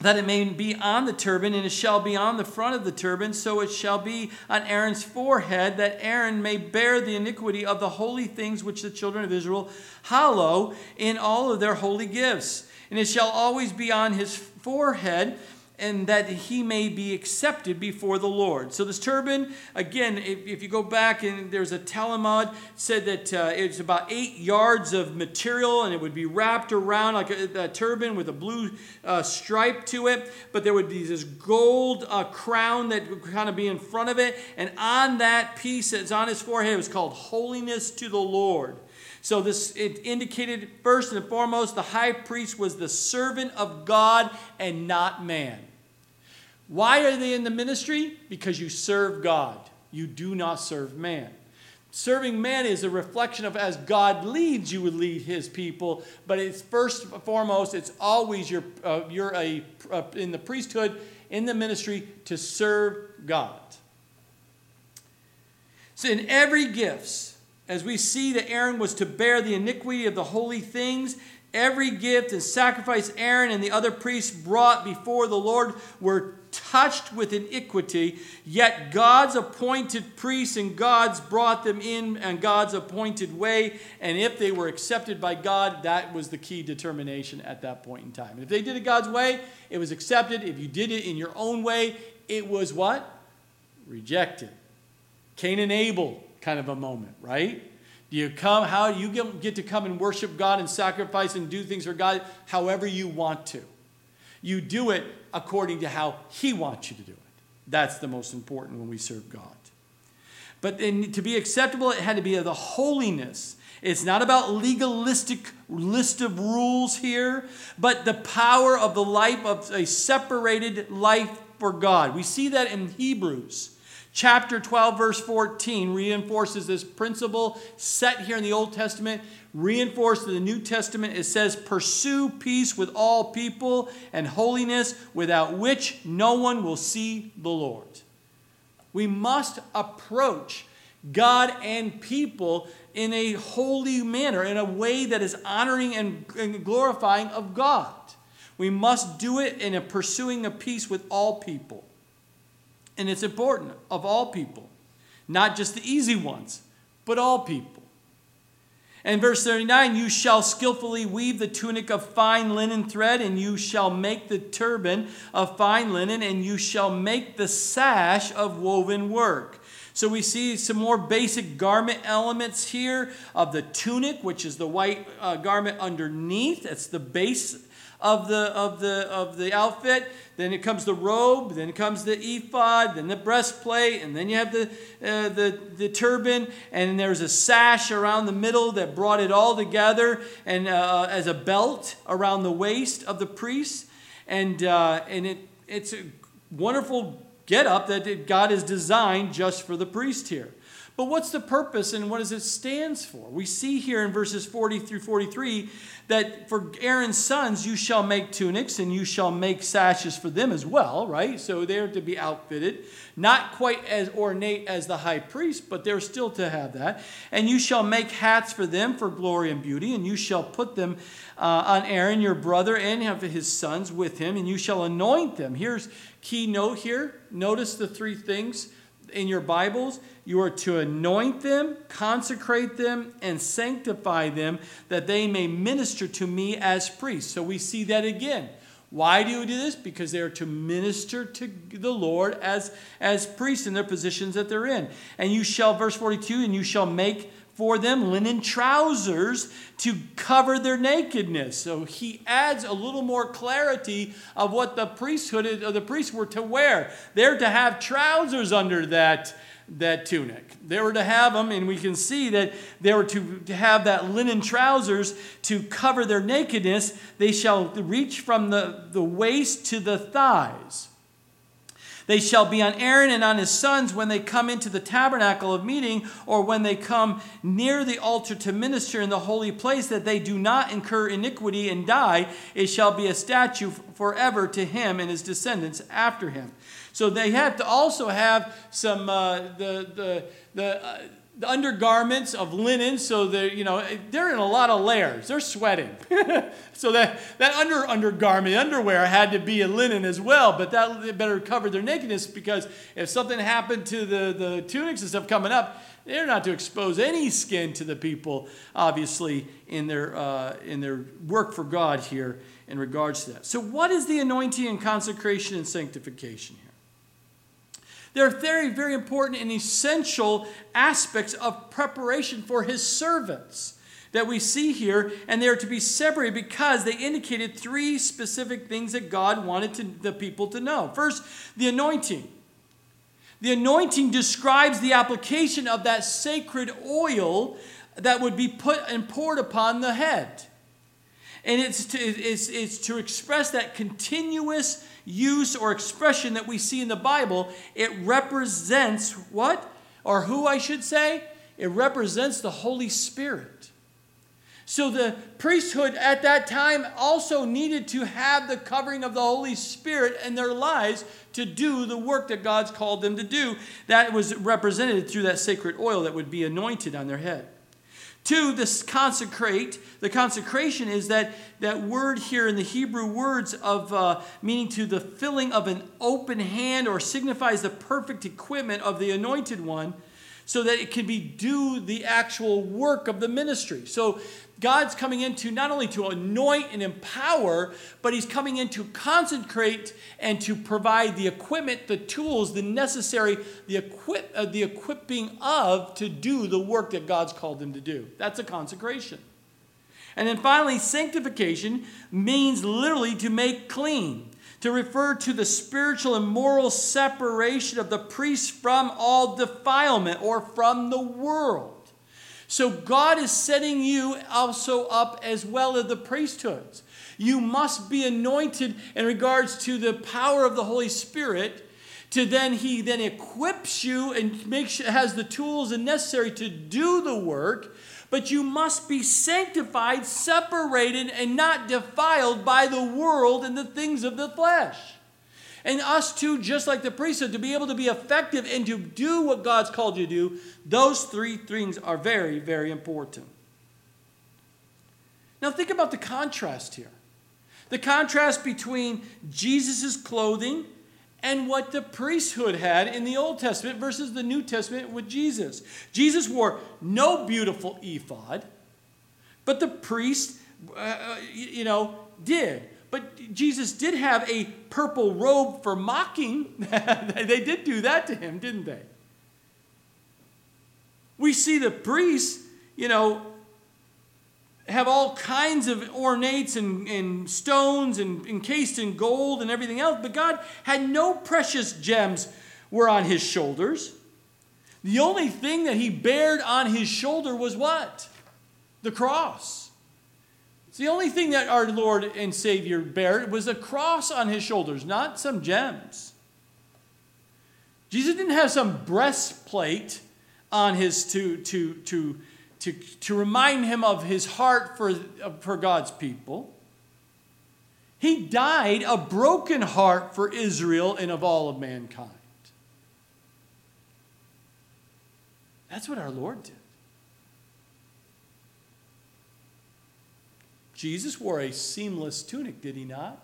that it may be on the turban, and it shall be on the front of the turban, so it shall be on Aaron's forehead, that Aaron may bear the iniquity of the holy things which the children of Israel hallow in all of their holy gifts and it shall always be on his forehead, and that he may be accepted before the Lord. So this turban, again, if, if you go back and there's a Talmud said that uh, it's about eight yards of material, and it would be wrapped around like a, a turban with a blue uh, stripe to it. But there would be this gold uh, crown that would kind of be in front of it, and on that piece that's on his forehead it was called "Holiness to the Lord." So this it indicated first and foremost the high priest was the servant of God and not man. Why are they in the ministry? Because you serve God. You do not serve man. Serving man is a reflection of as God leads, you would lead his people. But it's first and foremost, it's always your, uh, you're a, uh, in the priesthood, in the ministry, to serve God. So in every gifts, as we see that Aaron was to bear the iniquity of the holy things, every gift and sacrifice Aaron and the other priests brought before the Lord were touched with iniquity, yet God's appointed priests and gods brought them in and God's appointed way. And if they were accepted by God, that was the key determination at that point in time. if they did it God's way, it was accepted. If you did it in your own way, it was what? Rejected. Cain and Abel kind of a moment, right? Do you come, how you get to come and worship God and sacrifice and do things for God however you want to. You do it according to how He wants you to do it. That's the most important when we serve God. But in, to be acceptable, it had to be of the holiness. It's not about legalistic list of rules here, but the power of the life of a separated life for God. We see that in Hebrews. Chapter 12, verse 14 reinforces this principle set here in the Old Testament, reinforced in the New Testament. It says, Pursue peace with all people and holiness, without which no one will see the Lord. We must approach God and people in a holy manner, in a way that is honoring and glorifying of God. We must do it in a pursuing of peace with all people. And it's important of all people, not just the easy ones, but all people. And verse 39 You shall skillfully weave the tunic of fine linen thread, and you shall make the turban of fine linen, and you shall make the sash of woven work. So we see some more basic garment elements here of the tunic, which is the white uh, garment underneath. That's the base of the of the of the outfit. Then it comes the robe. Then comes the ephod. Then the breastplate, and then you have the uh, the the turban. And there's a sash around the middle that brought it all together, and uh, as a belt around the waist of the priest. And uh, and it it's a wonderful get up that God has designed just for the priest here. But what's the purpose and what does it stands for? We see here in verses 40 through 43 that for Aaron's sons you shall make tunics and you shall make sashes for them as well, right? So they're to be outfitted, not quite as ornate as the high priest, but they're still to have that. And you shall make hats for them for glory and beauty, and you shall put them uh, on Aaron your brother and his sons with him, and you shall anoint them. Here's key note here. Notice the three things in your Bibles, you are to anoint them, consecrate them, and sanctify them that they may minister to me as priests. So we see that again. Why do you do this? Because they are to minister to the Lord as, as priests in their positions that they're in. And you shall, verse 42, and you shall make for them linen trousers to cover their nakedness. So he adds a little more clarity of what the priesthood of the priests were to wear. They're to have trousers under that that tunic. They were to have them, and we can see that they were to, to have that linen trousers to cover their nakedness. They shall reach from the, the waist to the thighs. They shall be on Aaron and on his sons when they come into the tabernacle of meeting or when they come near the altar to minister in the holy place, that they do not incur iniquity and die. It shall be a statute forever to him and his descendants after him. So they have to also have some, uh, the, the, the, uh, the undergarments of linen so they you know they're in a lot of layers. They're sweating. So that that under undergarment underwear had to be a linen as well but that better cover their nakedness because if something happened to the the tunics and stuff coming up they're not to expose any skin to the people obviously in their uh, in their work for god here in regards to that. So what is the anointing and consecration and sanctification here they're very, very important and essential aspects of preparation for his servants that we see here, and they're to be separated because they indicated three specific things that God wanted to, the people to know. First, the anointing. The anointing describes the application of that sacred oil that would be put and poured upon the head. And it's to, it's, it's to express that continuous use or expression that we see in the Bible, it represents what? Or who I should say? It represents the Holy Spirit. So the priesthood at that time also needed to have the covering of the Holy Spirit in their lives to do the work that God's called them to do. That was represented through that sacred oil that would be anointed on their head. Two, this consecrate. The consecration is that, that word here in the Hebrew words of uh, meaning to the filling of an open hand or signifies the perfect equipment of the anointed one so that it can be do the actual work of the ministry. So God's coming in to not only to anoint and empower, but He's coming in to consecrate and to provide the equipment, the tools, the necessary, the, equip, uh, the equipping of to do the work that God's called them to do. That's a consecration. And then finally, sanctification means literally to make clean, to refer to the spiritual and moral separation of the priest from all defilement or from the world. So God is setting you also up as well as the priesthoods. You must be anointed in regards to the power of the Holy Spirit. To then he then equips you and makes has the tools and necessary to do the work but you must be sanctified, separated, and not defiled by the world and the things of the flesh. And us too, just like the priesthood, to be able to be effective and to do what God's called you to do, those three things are very, very important. Now, think about the contrast here the contrast between Jesus' clothing and what the priesthood had in the Old Testament versus the New Testament with Jesus. Jesus wore no beautiful ephod, but the priest, uh, you know, did. But Jesus did have a purple robe for mocking. they did do that to him, didn't they? We see the priests, you know, have all kinds of ornates and, and stones and encased in gold and everything else, but God had no precious gems were on his shoulders. The only thing that he bared on his shoulder was what? The cross. The only thing that our Lord and Savior bared was a cross on his shoulders, not some gems. Jesus didn't have some breastplate on his to to to to, to remind him of his heart for, for God's people. He died a broken heart for Israel and of all of mankind. That's what our Lord did. Jesus wore a seamless tunic, did he not?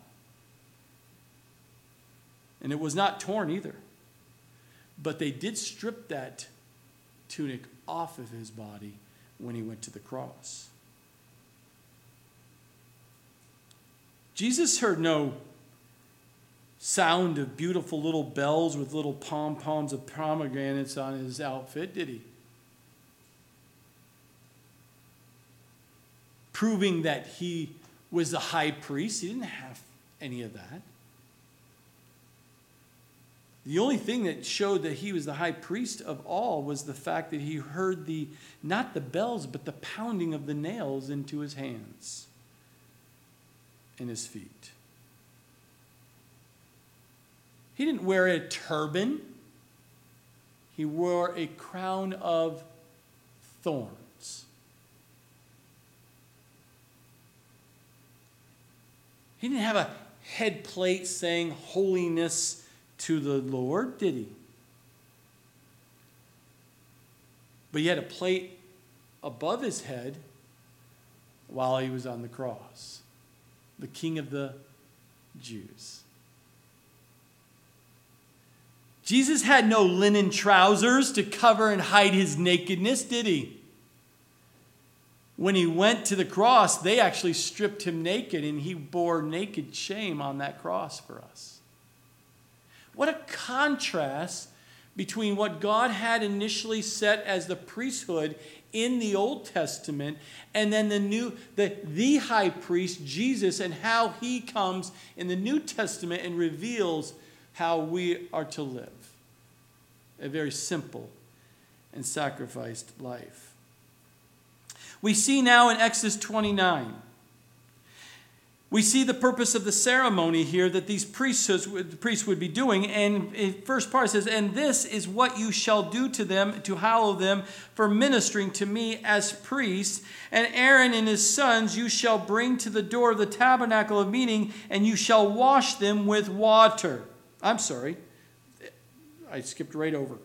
And it was not torn either. But they did strip that tunic off of his body when he went to the cross. Jesus heard no sound of beautiful little bells with little pom poms of pomegranates on his outfit, did he? Proving that he was the high priest. He didn't have any of that. The only thing that showed that he was the high priest of all was the fact that he heard the, not the bells, but the pounding of the nails into his hands and his feet. He didn't wear a turban, he wore a crown of thorns. He didn't have a head plate saying holiness to the Lord, did he? But he had a plate above his head while he was on the cross. The king of the Jews. Jesus had no linen trousers to cover and hide his nakedness, did he? When he went to the cross, they actually stripped him naked and he bore naked shame on that cross for us. What a contrast between what God had initially set as the priesthood in the Old Testament and then the new the, the high priest Jesus and how he comes in the New Testament and reveals how we are to live. A very simple and sacrificed life. We see now in Exodus 29 we see the purpose of the ceremony here that these priests, priests would be doing. And first part says, And this is what you shall do to them to hallow them for ministering to me as priests. And Aaron and his sons you shall bring to the door of the tabernacle of meeting, and you shall wash them with water. I'm sorry. I skipped right over.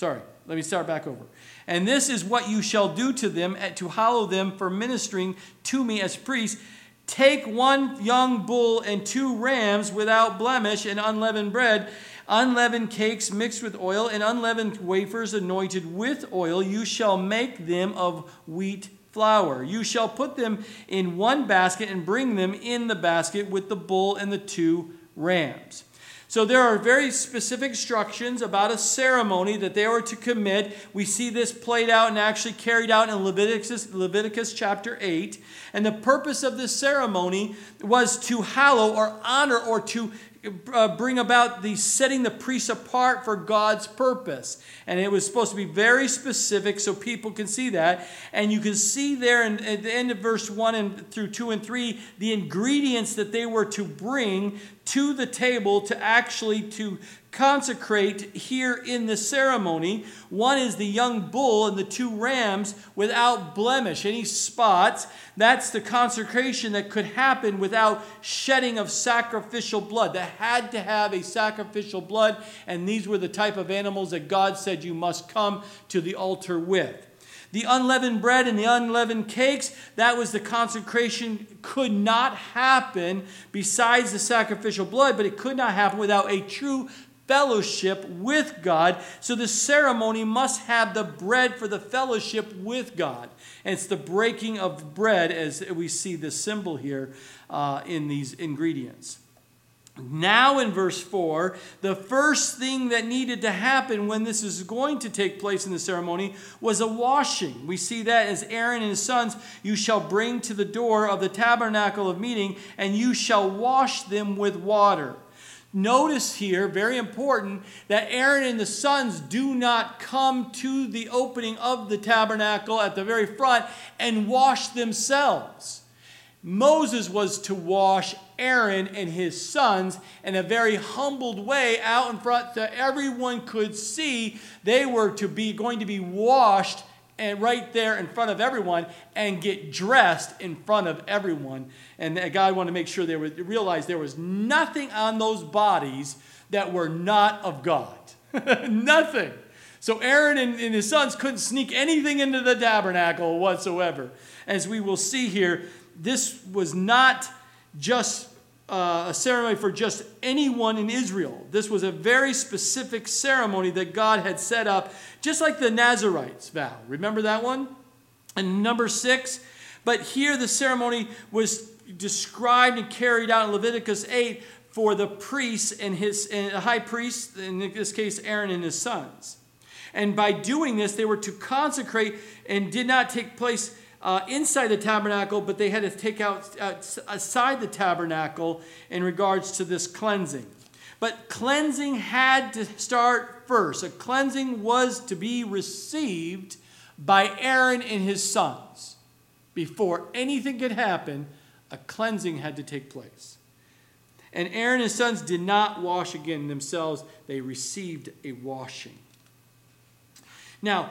Sorry. Let me start back over. And this is what you shall do to them to hallow them for ministering to me as priests Take one young bull and two rams without blemish and unleavened bread, unleavened cakes mixed with oil, and unleavened wafers anointed with oil. You shall make them of wheat flour. You shall put them in one basket and bring them in the basket with the bull and the two rams. So there are very specific instructions about a ceremony that they were to commit. We see this played out and actually carried out in Leviticus, Leviticus chapter 8. And the purpose of this ceremony was to hallow or honor or to uh, bring about the setting the priests apart for God's purpose. And it was supposed to be very specific so people can see that. And you can see there in, at the end of verse 1 and through 2 and 3 the ingredients that they were to bring to the table to actually to consecrate here in the ceremony. One is the young bull and the two rams without blemish, any spots. That's the consecration that could happen without shedding of sacrificial blood. That had to have a sacrificial blood, and these were the type of animals that God said you must come to the altar with. The unleavened bread and the unleavened cakes, that was the consecration, could not happen besides the sacrificial blood, but it could not happen without a true fellowship with God. So the ceremony must have the bread for the fellowship with God. And it's the breaking of bread as we see the symbol here uh, in these ingredients. Now, in verse 4, the first thing that needed to happen when this is going to take place in the ceremony was a washing. We see that as Aaron and his sons, you shall bring to the door of the tabernacle of meeting, and you shall wash them with water. Notice here, very important, that Aaron and the sons do not come to the opening of the tabernacle at the very front and wash themselves. Moses was to wash Aaron and his sons in a very humbled way out in front so everyone could see they were to be going to be washed and right there in front of everyone and get dressed in front of everyone. And God wanted to make sure they would realize there was nothing on those bodies that were not of God. nothing. So Aaron and, and his sons couldn't sneak anything into the tabernacle whatsoever. As we will see here, this was not just uh, a ceremony for just anyone in Israel. This was a very specific ceremony that God had set up, just like the Nazarites vow. Remember that one? And number six, but here the ceremony was described and carried out in Leviticus 8 for the priests and his and high priest, in this case Aaron and his sons. And by doing this, they were to consecrate and did not take place uh, inside the tabernacle, but they had to take out outside the tabernacle in regards to this cleansing. But cleansing had to start first. A cleansing was to be received by Aaron and his sons. Before anything could happen, a cleansing had to take place. And Aaron and his sons did not wash again themselves, they received a washing. Now,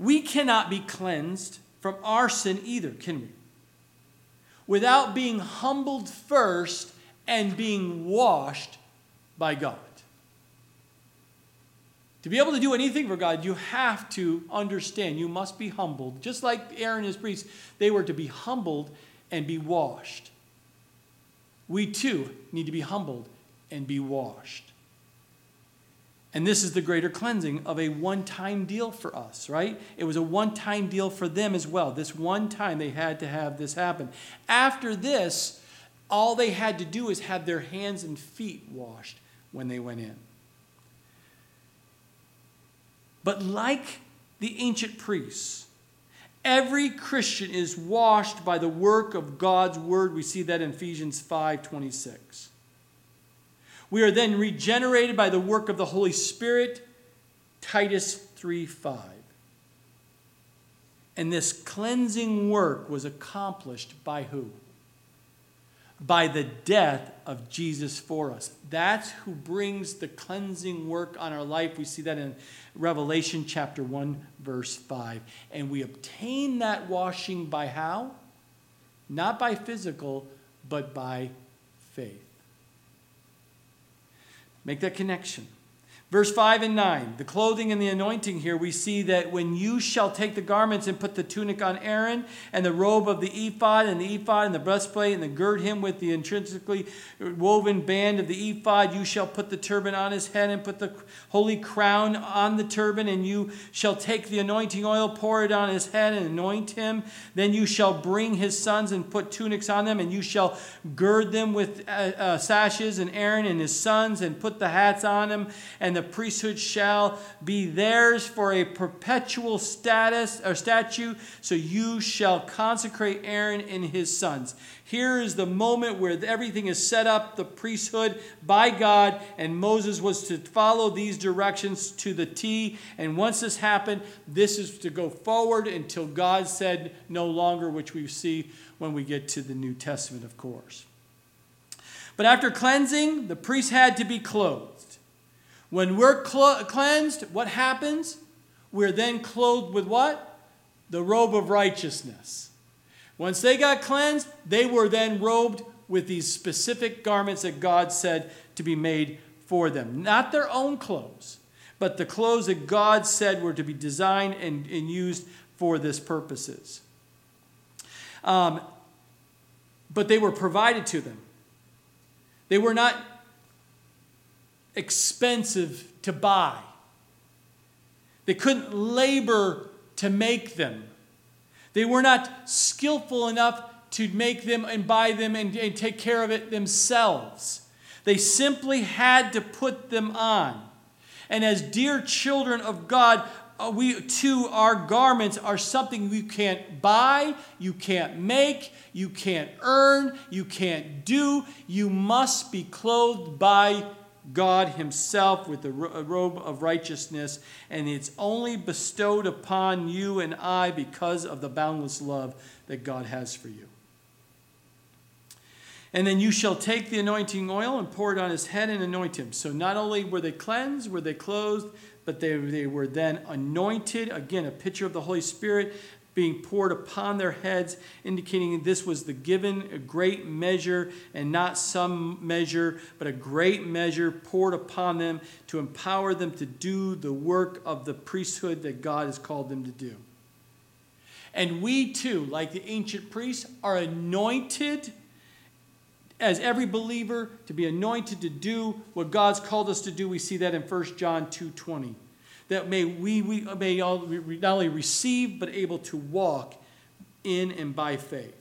we cannot be cleansed from our sin either, can we? Without being humbled first and being washed by God. To be able to do anything for God, you have to understand. You must be humbled. Just like Aaron and his priests, they were to be humbled and be washed. We too need to be humbled and be washed. And this is the greater cleansing of a one time deal for us, right? It was a one time deal for them as well. This one time they had to have this happen. After this, all they had to do is have their hands and feet washed when they went in. But like the ancient priests, every Christian is washed by the work of God's word. We see that in Ephesians 5 26. We are then regenerated by the work of the Holy Spirit, Titus 3 5. And this cleansing work was accomplished by who? By the death of Jesus for us. That's who brings the cleansing work on our life. We see that in Revelation chapter 1, verse 5. And we obtain that washing by how? Not by physical, but by faith. Make that connection. Verse 5 and 9, the clothing and the anointing here, we see that when you shall take the garments and put the tunic on Aaron, and the robe of the ephod, and the ephod, and the breastplate, and the gird him with the intrinsically woven band of the ephod, you shall put the turban on his head, and put the holy crown on the turban, and you shall take the anointing oil, pour it on his head, and anoint him. Then you shall bring his sons and put tunics on them, and you shall gird them with uh, uh, sashes, and Aaron and his sons, and put the hats on them, and the the priesthood shall be theirs for a perpetual status or statute. So you shall consecrate Aaron and his sons. Here is the moment where everything is set up, the priesthood by God, and Moses was to follow these directions to the T. And once this happened, this is to go forward until God said no longer, which we see when we get to the New Testament, of course. But after cleansing, the priest had to be clothed. When we're cl- cleansed, what happens? We're then clothed with what? The robe of righteousness. Once they got cleansed, they were then robed with these specific garments that God said to be made for them. Not their own clothes, but the clothes that God said were to be designed and, and used for this purposes. Um, but they were provided to them. They were not expensive to buy. They couldn't labor to make them. They were not skillful enough to make them and buy them and, and take care of it themselves. They simply had to put them on. And as dear children of God, uh, we too, our garments are something you can't buy, you can't make, you can't earn, you can't do. You must be clothed by God Himself with the robe of righteousness, and it's only bestowed upon you and I because of the boundless love that God has for you. And then you shall take the anointing oil and pour it on his head and anoint him. So not only were they cleansed, were they clothed, but they, they were then anointed. Again, a picture of the Holy Spirit being poured upon their heads, indicating this was the given a great measure and not some measure, but a great measure poured upon them to empower them to do the work of the priesthood that God has called them to do. And we too, like the ancient priests, are anointed as every believer to be anointed to do what God's called us to do. We see that in 1 John 2:20 that may we, we may all, not only receive but able to walk in and by faith.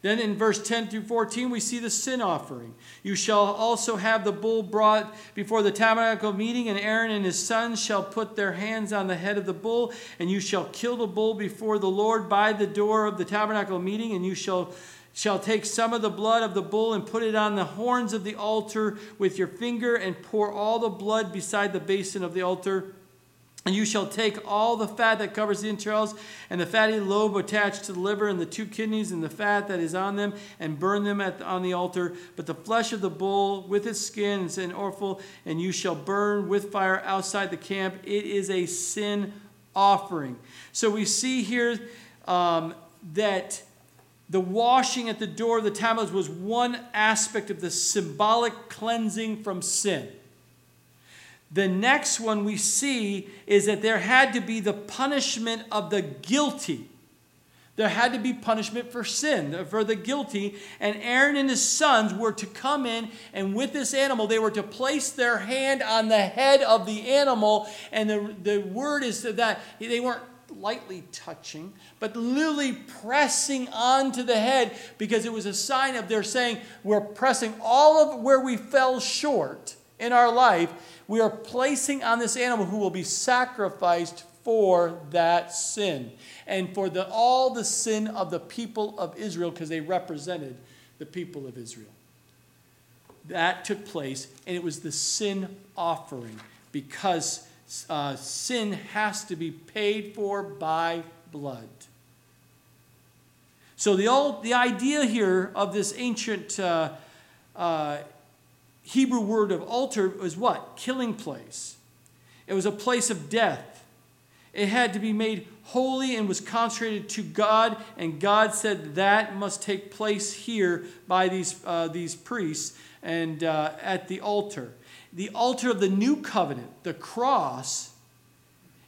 Then in verse 10 through 14, we see the sin offering. You shall also have the bull brought before the tabernacle meeting, and Aaron and his sons shall put their hands on the head of the bull, and you shall kill the bull before the Lord by the door of the tabernacle meeting, and you shall shall take some of the blood of the bull and put it on the horns of the altar with your finger, and pour all the blood beside the basin of the altar. And you shall take all the fat that covers the entrails, and the fatty lobe attached to the liver, and the two kidneys, and the fat that is on them, and burn them on the altar. But the flesh of the bull with its skin is an offal, and you shall burn with fire outside the camp. It is a sin offering. So we see here um, that the washing at the door of the tabernacle was one aspect of the symbolic cleansing from sin. The next one we see is that there had to be the punishment of the guilty. There had to be punishment for sin, for the guilty. And Aaron and his sons were to come in, and with this animal, they were to place their hand on the head of the animal. And the, the word is that they weren't lightly touching, but literally pressing onto the head because it was a sign of their saying, We're pressing all of where we fell short in our life we are placing on this animal who will be sacrificed for that sin and for the, all the sin of the people of Israel because they represented the people of Israel. That took place, and it was the sin offering because uh, sin has to be paid for by blood. So the, old, the idea here of this ancient uh, uh, Hebrew word of altar was what? Killing place. It was a place of death. It had to be made holy and was consecrated to God, and God said that must take place here by these, uh, these priests and uh, at the altar. The altar of the new covenant, the cross,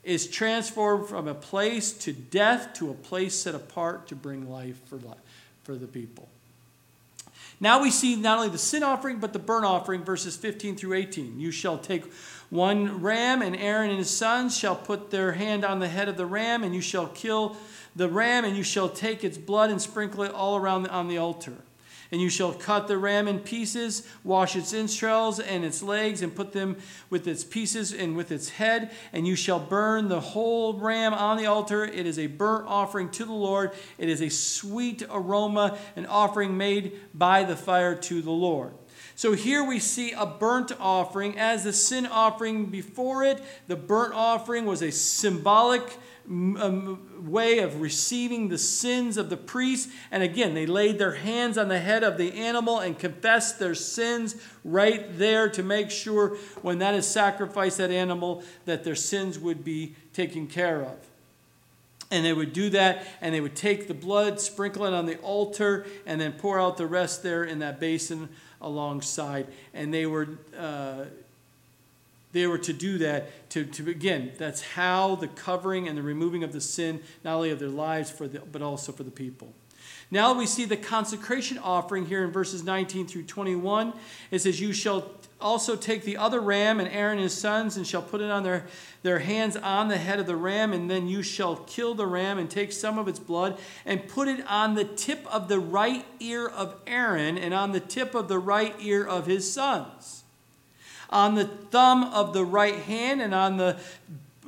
is transformed from a place to death to a place set apart to bring life for, life, for the people. Now we see not only the sin offering, but the burnt offering, verses 15 through 18. You shall take one ram, and Aaron and his sons shall put their hand on the head of the ram, and you shall kill the ram, and you shall take its blood and sprinkle it all around on the altar. And you shall cut the ram in pieces, wash its entrails and its legs, and put them with its pieces and with its head. And you shall burn the whole ram on the altar. It is a burnt offering to the Lord. It is a sweet aroma, an offering made by the fire to the Lord. So here we see a burnt offering. As the sin offering before it, the burnt offering was a symbolic um, way of receiving the sins of the priests. And again, they laid their hands on the head of the animal and confessed their sins right there to make sure when that is sacrificed, that animal, that their sins would be taken care of. And they would do that, and they would take the blood, sprinkle it on the altar, and then pour out the rest there in that basin alongside. And they were. Uh, they were to do that to, to again that's how the covering and the removing of the sin not only of their lives for the, but also for the people. Now we see the consecration offering here in verses 19 through 21 it says you shall also take the other ram and aaron and his sons and shall put it on their, their hands on the head of the ram and then you shall kill the ram and take some of its blood and put it on the tip of the right ear of aaron and on the tip of the right ear of his sons on the thumb of the right hand and on the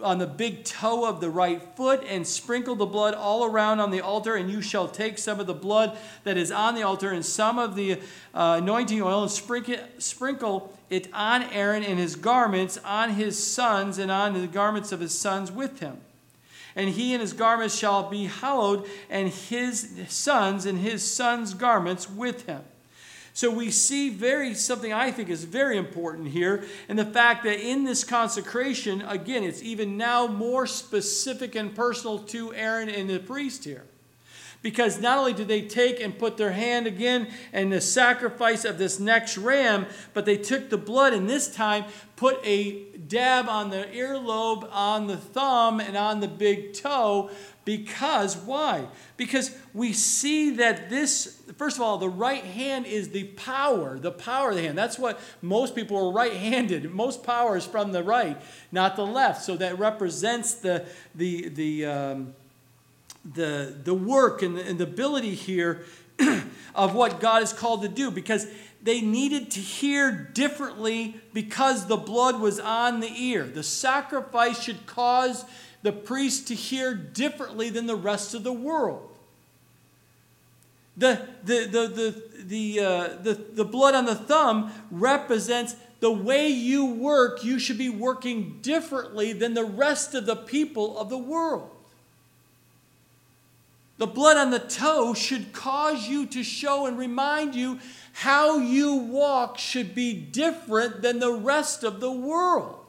on the big toe of the right foot and sprinkle the blood all around on the altar and you shall take some of the blood that is on the altar and some of the uh, anointing oil and sprinkle, sprinkle it on aaron and his garments on his sons and on the garments of his sons with him. And he and his garments shall be hallowed and his sons and his sons garments with him so we see very something I think is very important here, and the fact that in this consecration, again, it's even now more specific and personal to Aaron and the priest here. Because not only did they take and put their hand again in the sacrifice of this next ram, but they took the blood and this time put a dab on the earlobe, on the thumb, and on the big toe because, why? Because we see that this, first of all, the right hand is the power, the power of the hand. That's what most people are right handed. Most power is from the right, not the left. So that represents the, the, the, um, the, the work and the, and the ability here of what God is called to do because they needed to hear differently because the blood was on the ear. The sacrifice should cause the priest to hear differently than the rest of the world. The, the, the, the, the, uh, the, the blood on the thumb represents the way you work, you should be working differently than the rest of the people of the world. The blood on the toe should cause you to show and remind you how you walk should be different than the rest of the world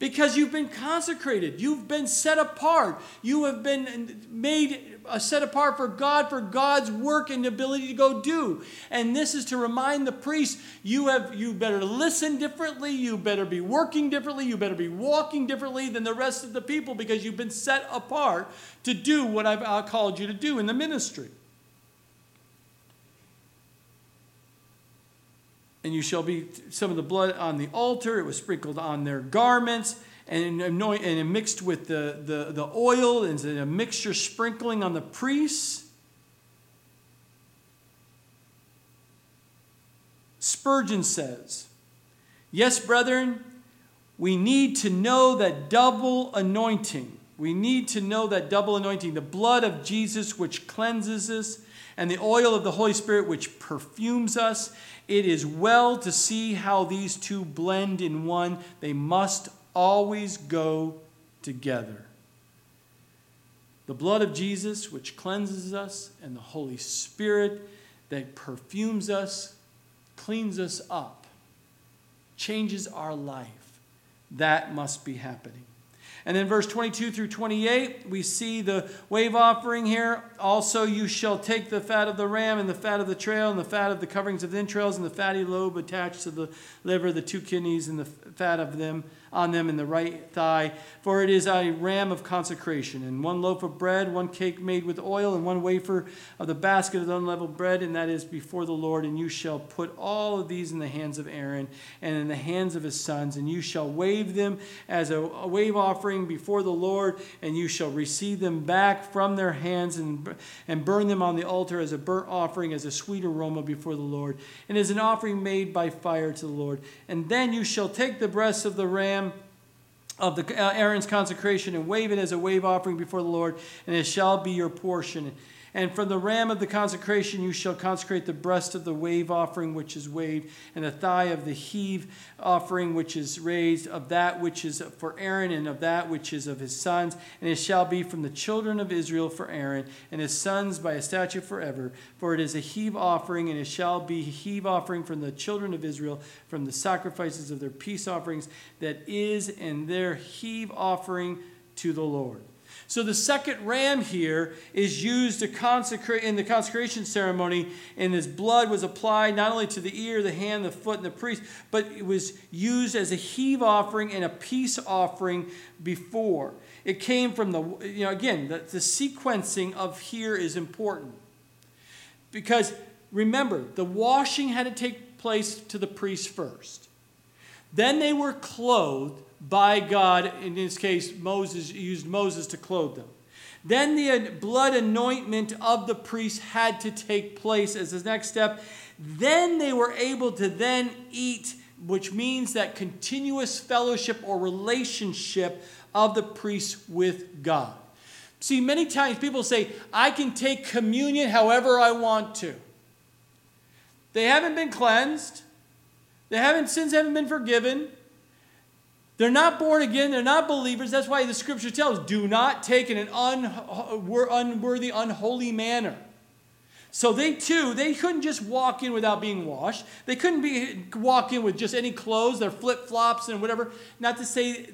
because you've been consecrated. You've been set apart. You have been made set apart for God, for God's work and ability to go do. And this is to remind the priest you have you better listen differently, you better be working differently, you better be walking differently than the rest of the people because you've been set apart to do what I've uh, called you to do in the ministry. and you shall be some of the blood on the altar. It was sprinkled on their garments and, anoint, and mixed with the, the, the oil and a mixture sprinkling on the priests. Spurgeon says, Yes, brethren, we need to know that double anointing. We need to know that double anointing, the blood of Jesus which cleanses us, and the oil of the Holy Spirit which perfumes us. It is well to see how these two blend in one. They must always go together. The blood of Jesus, which cleanses us, and the Holy Spirit that perfumes us, cleans us up, changes our life. That must be happening. And then verse 22 through 28, we see the wave offering here. Also, you shall take the fat of the ram and the fat of the trail and the fat of the coverings of the entrails and the fatty lobe attached to the liver, the two kidneys and the fat of them on them in the right thigh. For it is a ram of consecration, and one loaf of bread, one cake made with oil, and one wafer of the basket of the unleavened bread, and that is before the Lord. And you shall put all of these in the hands of Aaron and in the hands of his sons, and you shall wave them as a wave offering offering before the Lord, and you shall receive them back from their hands and, and burn them on the altar as a burnt offering, as a sweet aroma before the Lord, and as an offering made by fire to the Lord. And then you shall take the breast of the ram of the uh, Aaron's consecration and wave it as a wave offering before the Lord, and it shall be your portion. And from the ram of the consecration you shall consecrate the breast of the wave offering which is waved, and the thigh of the heave offering which is raised, of that which is for Aaron, and of that which is of his sons. And it shall be from the children of Israel for Aaron, and his sons by a statute forever. For it is a heave offering, and it shall be a heave offering from the children of Israel, from the sacrifices of their peace offerings, that is in their heave offering to the Lord. So the second ram here is used to consecrate in the consecration ceremony, and his blood was applied not only to the ear, the hand, the foot, and the priest, but it was used as a heave offering and a peace offering before. It came from the, you know, again, the, the sequencing of here is important. Because remember, the washing had to take place to the priest first. Then they were clothed by God. In this case, Moses used Moses to clothe them. Then the blood anointment of the priest had to take place as the next step. Then they were able to then eat, which means that continuous fellowship or relationship of the priest with God. See, many times people say, I can take communion however I want to. They haven't been cleansed. They haven't sins haven't been forgiven. They're not born again. They're not believers. That's why the scripture tells, do not take in an unworthy, unholy manner. So they too, they couldn't just walk in without being washed. They couldn't be walk in with just any clothes, their flip flops and whatever. Not to say,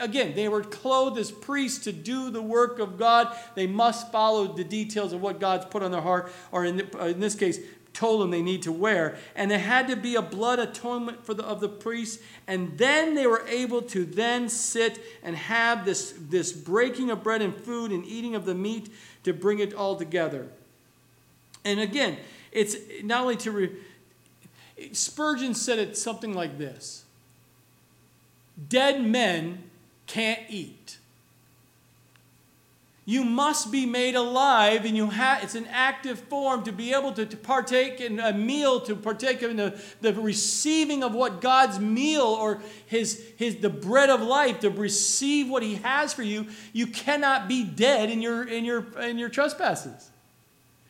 again, they were clothed as priests to do the work of God. They must follow the details of what God's put on their heart, or in, in this case, told them they need to wear. And there had to be a blood atonement for the, of the priests. And then they were able to then sit and have this, this breaking of bread and food and eating of the meat to bring it all together. And again, it's not only to. Re, Spurgeon said it something like this Dead men can't eat. You must be made alive, and you have it's an active form to be able to, to partake in a meal, to partake in the, the receiving of what God's meal or his, his the bread of life, to receive what He has for you. You cannot be dead in your in your in your trespasses.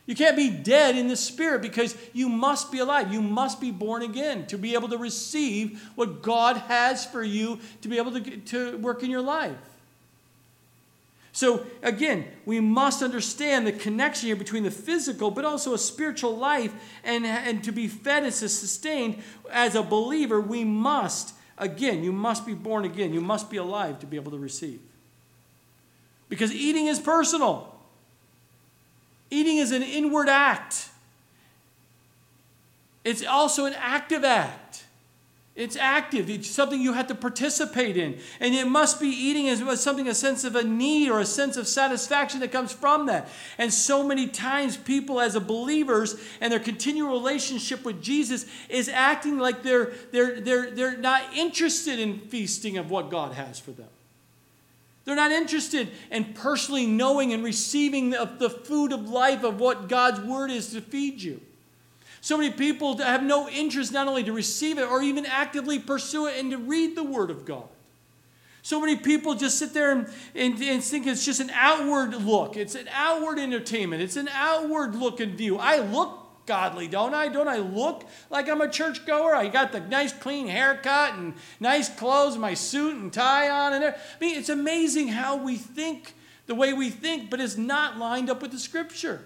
You can't be dead in the spirit because you must be alive. You must be born again to be able to receive what God has for you to be able to, to work in your life. So, again, we must understand the connection here between the physical but also a spiritual life and, and to be fed and sustained as a believer, we must, again, you must be born again. You must be alive to be able to receive. Because eating is personal, eating is an inward act, it's also an active act. It's active. It's something you have to participate in. And it must be eating as something, a sense of a need or a sense of satisfaction that comes from that. And so many times, people as a believers and their continual relationship with Jesus is acting like they're, they're, they're, they're not interested in feasting of what God has for them. They're not interested in personally knowing and receiving the, the food of life of what God's word is to feed you. So many people have no interest not only to receive it or even actively pursue it and to read the Word of God. So many people just sit there and, and, and, think it's just an outward look. It's an outward entertainment. It's an outward look and view. I look godly, don't I? Don't I look like I'm a churchgoer? I got the nice clean haircut and nice clothes, my suit and tie on. And I mean, it's amazing how we think the way we think, but it's not lined up with the Scripture.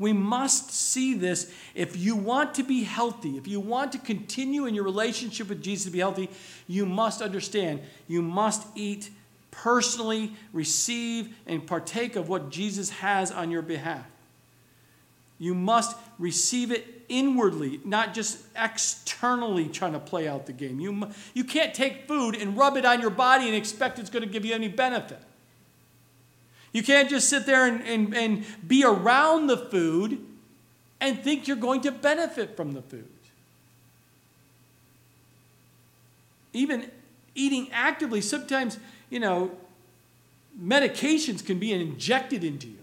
We must see this. If you want to be healthy, if you want to continue in your relationship with Jesus to be healthy, you must understand. You must eat personally, receive, and partake of what Jesus has on your behalf. You must receive it inwardly, not just externally trying to play out the game. You, you can't take food and rub it on your body and expect it's going to give you any benefit. You can't just sit there and, and, and be around the food and think you're going to benefit from the food. Even eating actively, sometimes you know, medications can be injected into you.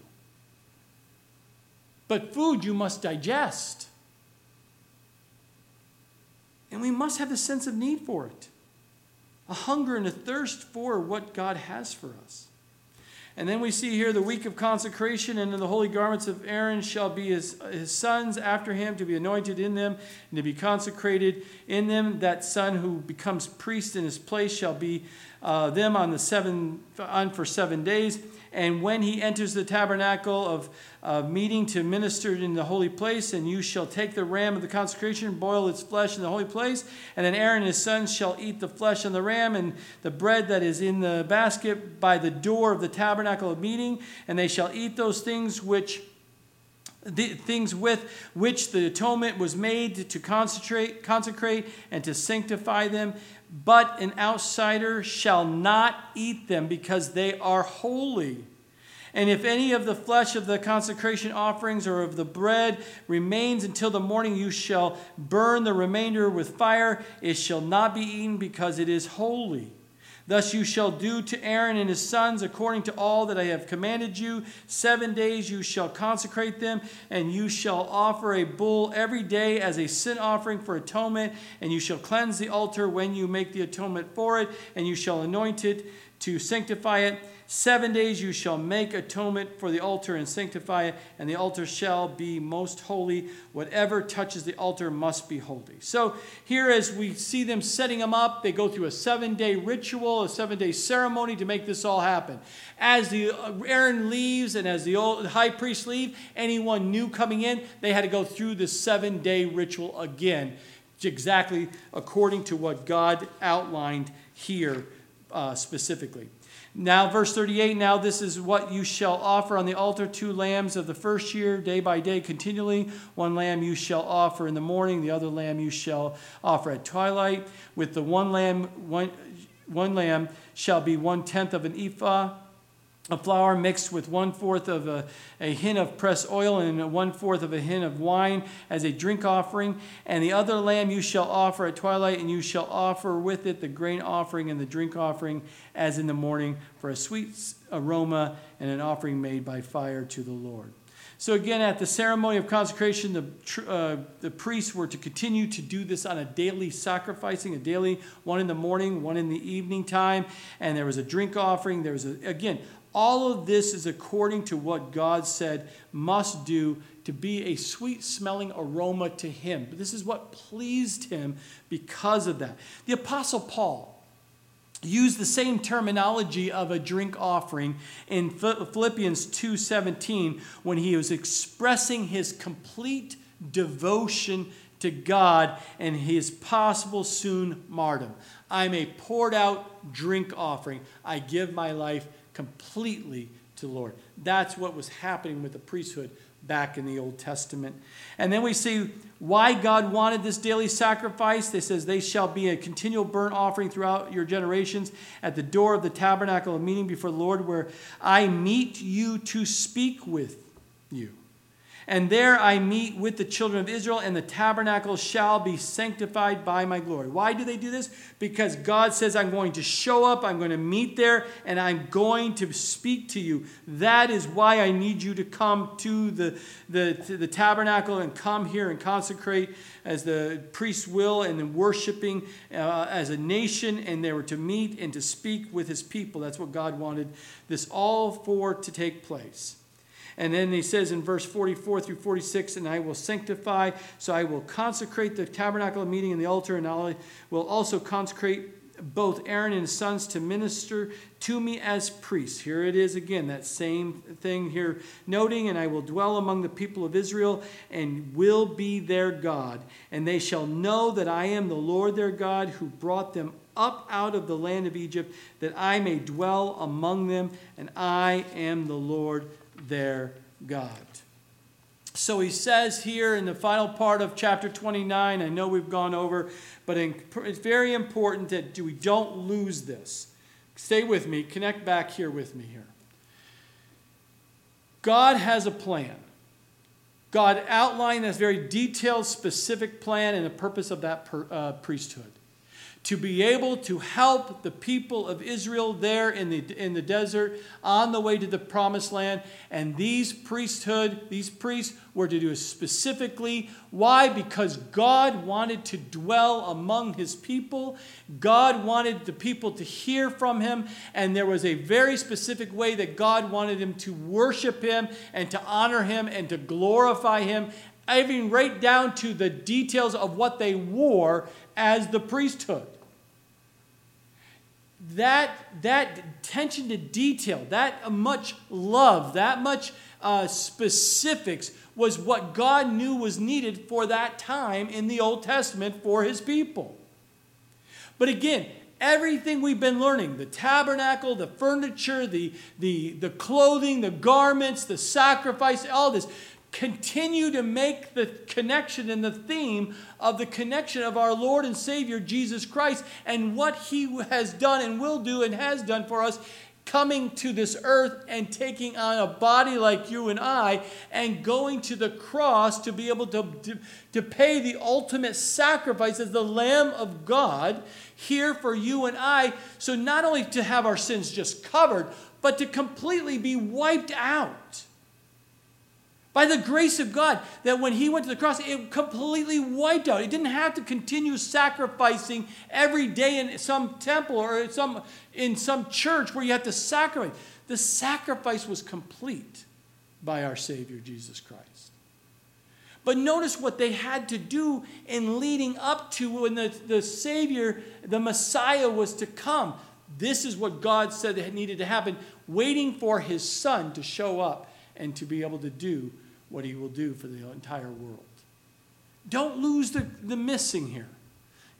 But food you must digest. And we must have a sense of need for it a hunger and a thirst for what God has for us. And then we see here the week of consecration, and in the holy garments of Aaron shall be his, his sons after him to be anointed in them and to be consecrated in them. That son who becomes priest in his place shall be uh, them on the seven on for seven days. And when he enters the tabernacle of uh, meeting to minister in the holy place, and you shall take the ram of the consecration, boil its flesh in the holy place, and then Aaron and his sons shall eat the flesh of the ram and the bread that is in the basket by the door of the tabernacle of meeting, and they shall eat those things which the things with which the atonement was made to consecrate, consecrate and to sanctify them. But an outsider shall not eat them because they are holy. And if any of the flesh of the consecration offerings or of the bread remains until the morning, you shall burn the remainder with fire. It shall not be eaten because it is holy. Thus you shall do to Aaron and his sons according to all that I have commanded you. Seven days you shall consecrate them, and you shall offer a bull every day as a sin offering for atonement, and you shall cleanse the altar when you make the atonement for it, and you shall anoint it to sanctify it. Seven days you shall make atonement for the altar and sanctify it, and the altar shall be most holy. Whatever touches the altar must be holy. So, here as we see them setting them up, they go through a seven day ritual, a seven day ceremony to make this all happen. As the uh, Aaron leaves and as the high priest leave, anyone new coming in, they had to go through the seven day ritual again, exactly according to what God outlined here uh, specifically. Now, verse 38 Now this is what you shall offer on the altar two lambs of the first year, day by day, continually. One lamb you shall offer in the morning, the other lamb you shall offer at twilight. With the one lamb, one, one lamb shall be one tenth of an ephah a flour mixed with one fourth of a, a hin of pressed oil and one fourth of a hin of wine as a drink offering. And the other lamb you shall offer at twilight, and you shall offer with it the grain offering and the drink offering as in the morning for a sweet aroma and an offering made by fire to the Lord. So, again, at the ceremony of consecration, the, uh, the priests were to continue to do this on a daily sacrificing, a daily one in the morning, one in the evening time. And there was a drink offering. There was, a, again, all of this is according to what God said must do to be a sweet smelling aroma to Him. But this is what pleased Him because of that. The Apostle Paul used the same terminology of a drink offering in Philippians 2:17 when he was expressing his complete devotion to God and his possible soon martyrdom. I'm a poured out drink offering. I give my life completely to the Lord. That's what was happening with the priesthood back in the Old Testament. And then we see why God wanted this daily sacrifice. They says they shall be a continual burnt offering throughout your generations at the door of the tabernacle of meeting before the Lord where I meet you to speak with you. And there I meet with the children of Israel, and the tabernacle shall be sanctified by my glory. Why do they do this? Because God says, I'm going to show up, I'm going to meet there, and I'm going to speak to you. That is why I need you to come to the, the, to the tabernacle and come here and consecrate as the priests will, and then worshiping uh, as a nation, and they were to meet and to speak with his people. That's what God wanted this all for to take place. And then he says in verse 44 through 46, and I will sanctify, so I will consecrate the tabernacle of meeting and the altar, and I will also consecrate both Aaron and his sons to minister to me as priests. Here it is again, that same thing here, noting, and I will dwell among the people of Israel and will be their God. And they shall know that I am the Lord their God who brought them up out of the land of Egypt, that I may dwell among them, and I am the Lord their God. So he says here in the final part of chapter 29, I know we've gone over, but it's very important that we don't lose this. Stay with me, connect back here with me here. God has a plan. God outlined this very detailed, specific plan and the purpose of that per, uh, priesthood to be able to help the people of Israel there in the, in the desert on the way to the promised land. And these priesthood, these priests were to do specifically. Why? Because God wanted to dwell among his people. God wanted the people to hear from him. And there was a very specific way that God wanted them to worship him and to honor him and to glorify him even right down to the details of what they wore as the priesthood that, that attention to detail, that much love, that much uh, specifics was what God knew was needed for that time in the Old Testament for his people. But again, everything we've been learning the tabernacle, the furniture, the, the, the clothing, the garments, the sacrifice, all this continue to make the connection and the theme of the connection of our Lord and Savior Jesus Christ and what He has done and will do and has done for us, coming to this earth and taking on a body like you and I and going to the cross to be able to, to, to pay the ultimate sacrifice as the Lamb of God here for you and I. So, not only to have our sins just covered, but to completely be wiped out by the grace of God, that when he went to the cross, it completely wiped out. He didn't have to continue sacrificing every day in some temple or in some, in some church where you have to sacrifice. The sacrifice was complete by our Savior Jesus Christ. But notice what they had to do in leading up to when the, the Savior, the Messiah, was to come. This is what God said that needed to happen, waiting for his Son to show up and to be able to do what he will do for the entire world. Don't lose the, the missing here.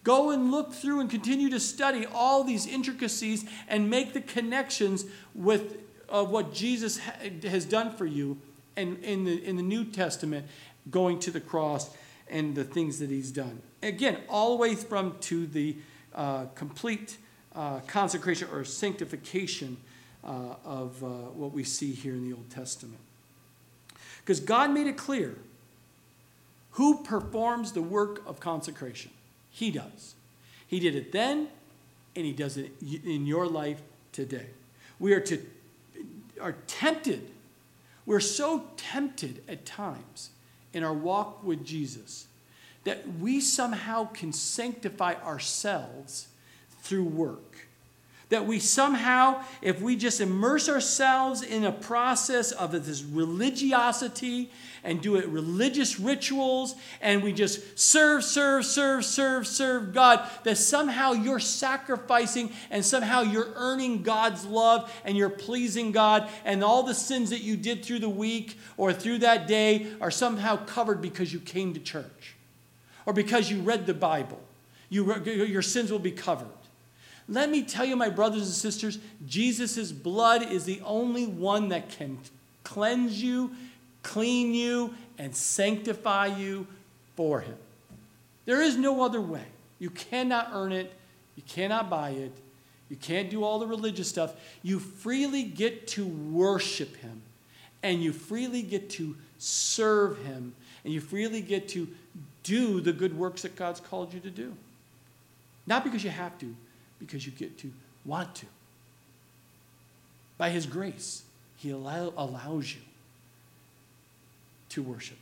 Go and look through and continue to study all these intricacies and make the connections with uh, what Jesus ha- has done for you and in the, in the New Testament, going to the cross and the things that he's done. Again, all the way from to the uh, complete uh, consecration or sanctification uh, of uh, what we see here in the Old Testament. Because God made it clear who performs the work of consecration. He does. He did it then, and He does it in your life today. We are, to, are tempted. We're so tempted at times in our walk with Jesus that we somehow can sanctify ourselves through work. That we somehow, if we just immerse ourselves in a process of this religiosity and do it religious rituals and we just serve, serve, serve, serve, serve God, that somehow you're sacrificing and somehow you're earning God's love and you're pleasing God and all the sins that you did through the week or through that day are somehow covered because you came to church or because you read the Bible. You, your sins will be covered. Let me tell you, my brothers and sisters, Jesus' blood is the only one that can cleanse you, clean you, and sanctify you for Him. There is no other way. You cannot earn it, you cannot buy it, you can't do all the religious stuff. You freely get to worship Him, and you freely get to serve Him, and you freely get to do the good works that God's called you to do. Not because you have to, because you get to want to. By His grace, He allow, allows you to worship.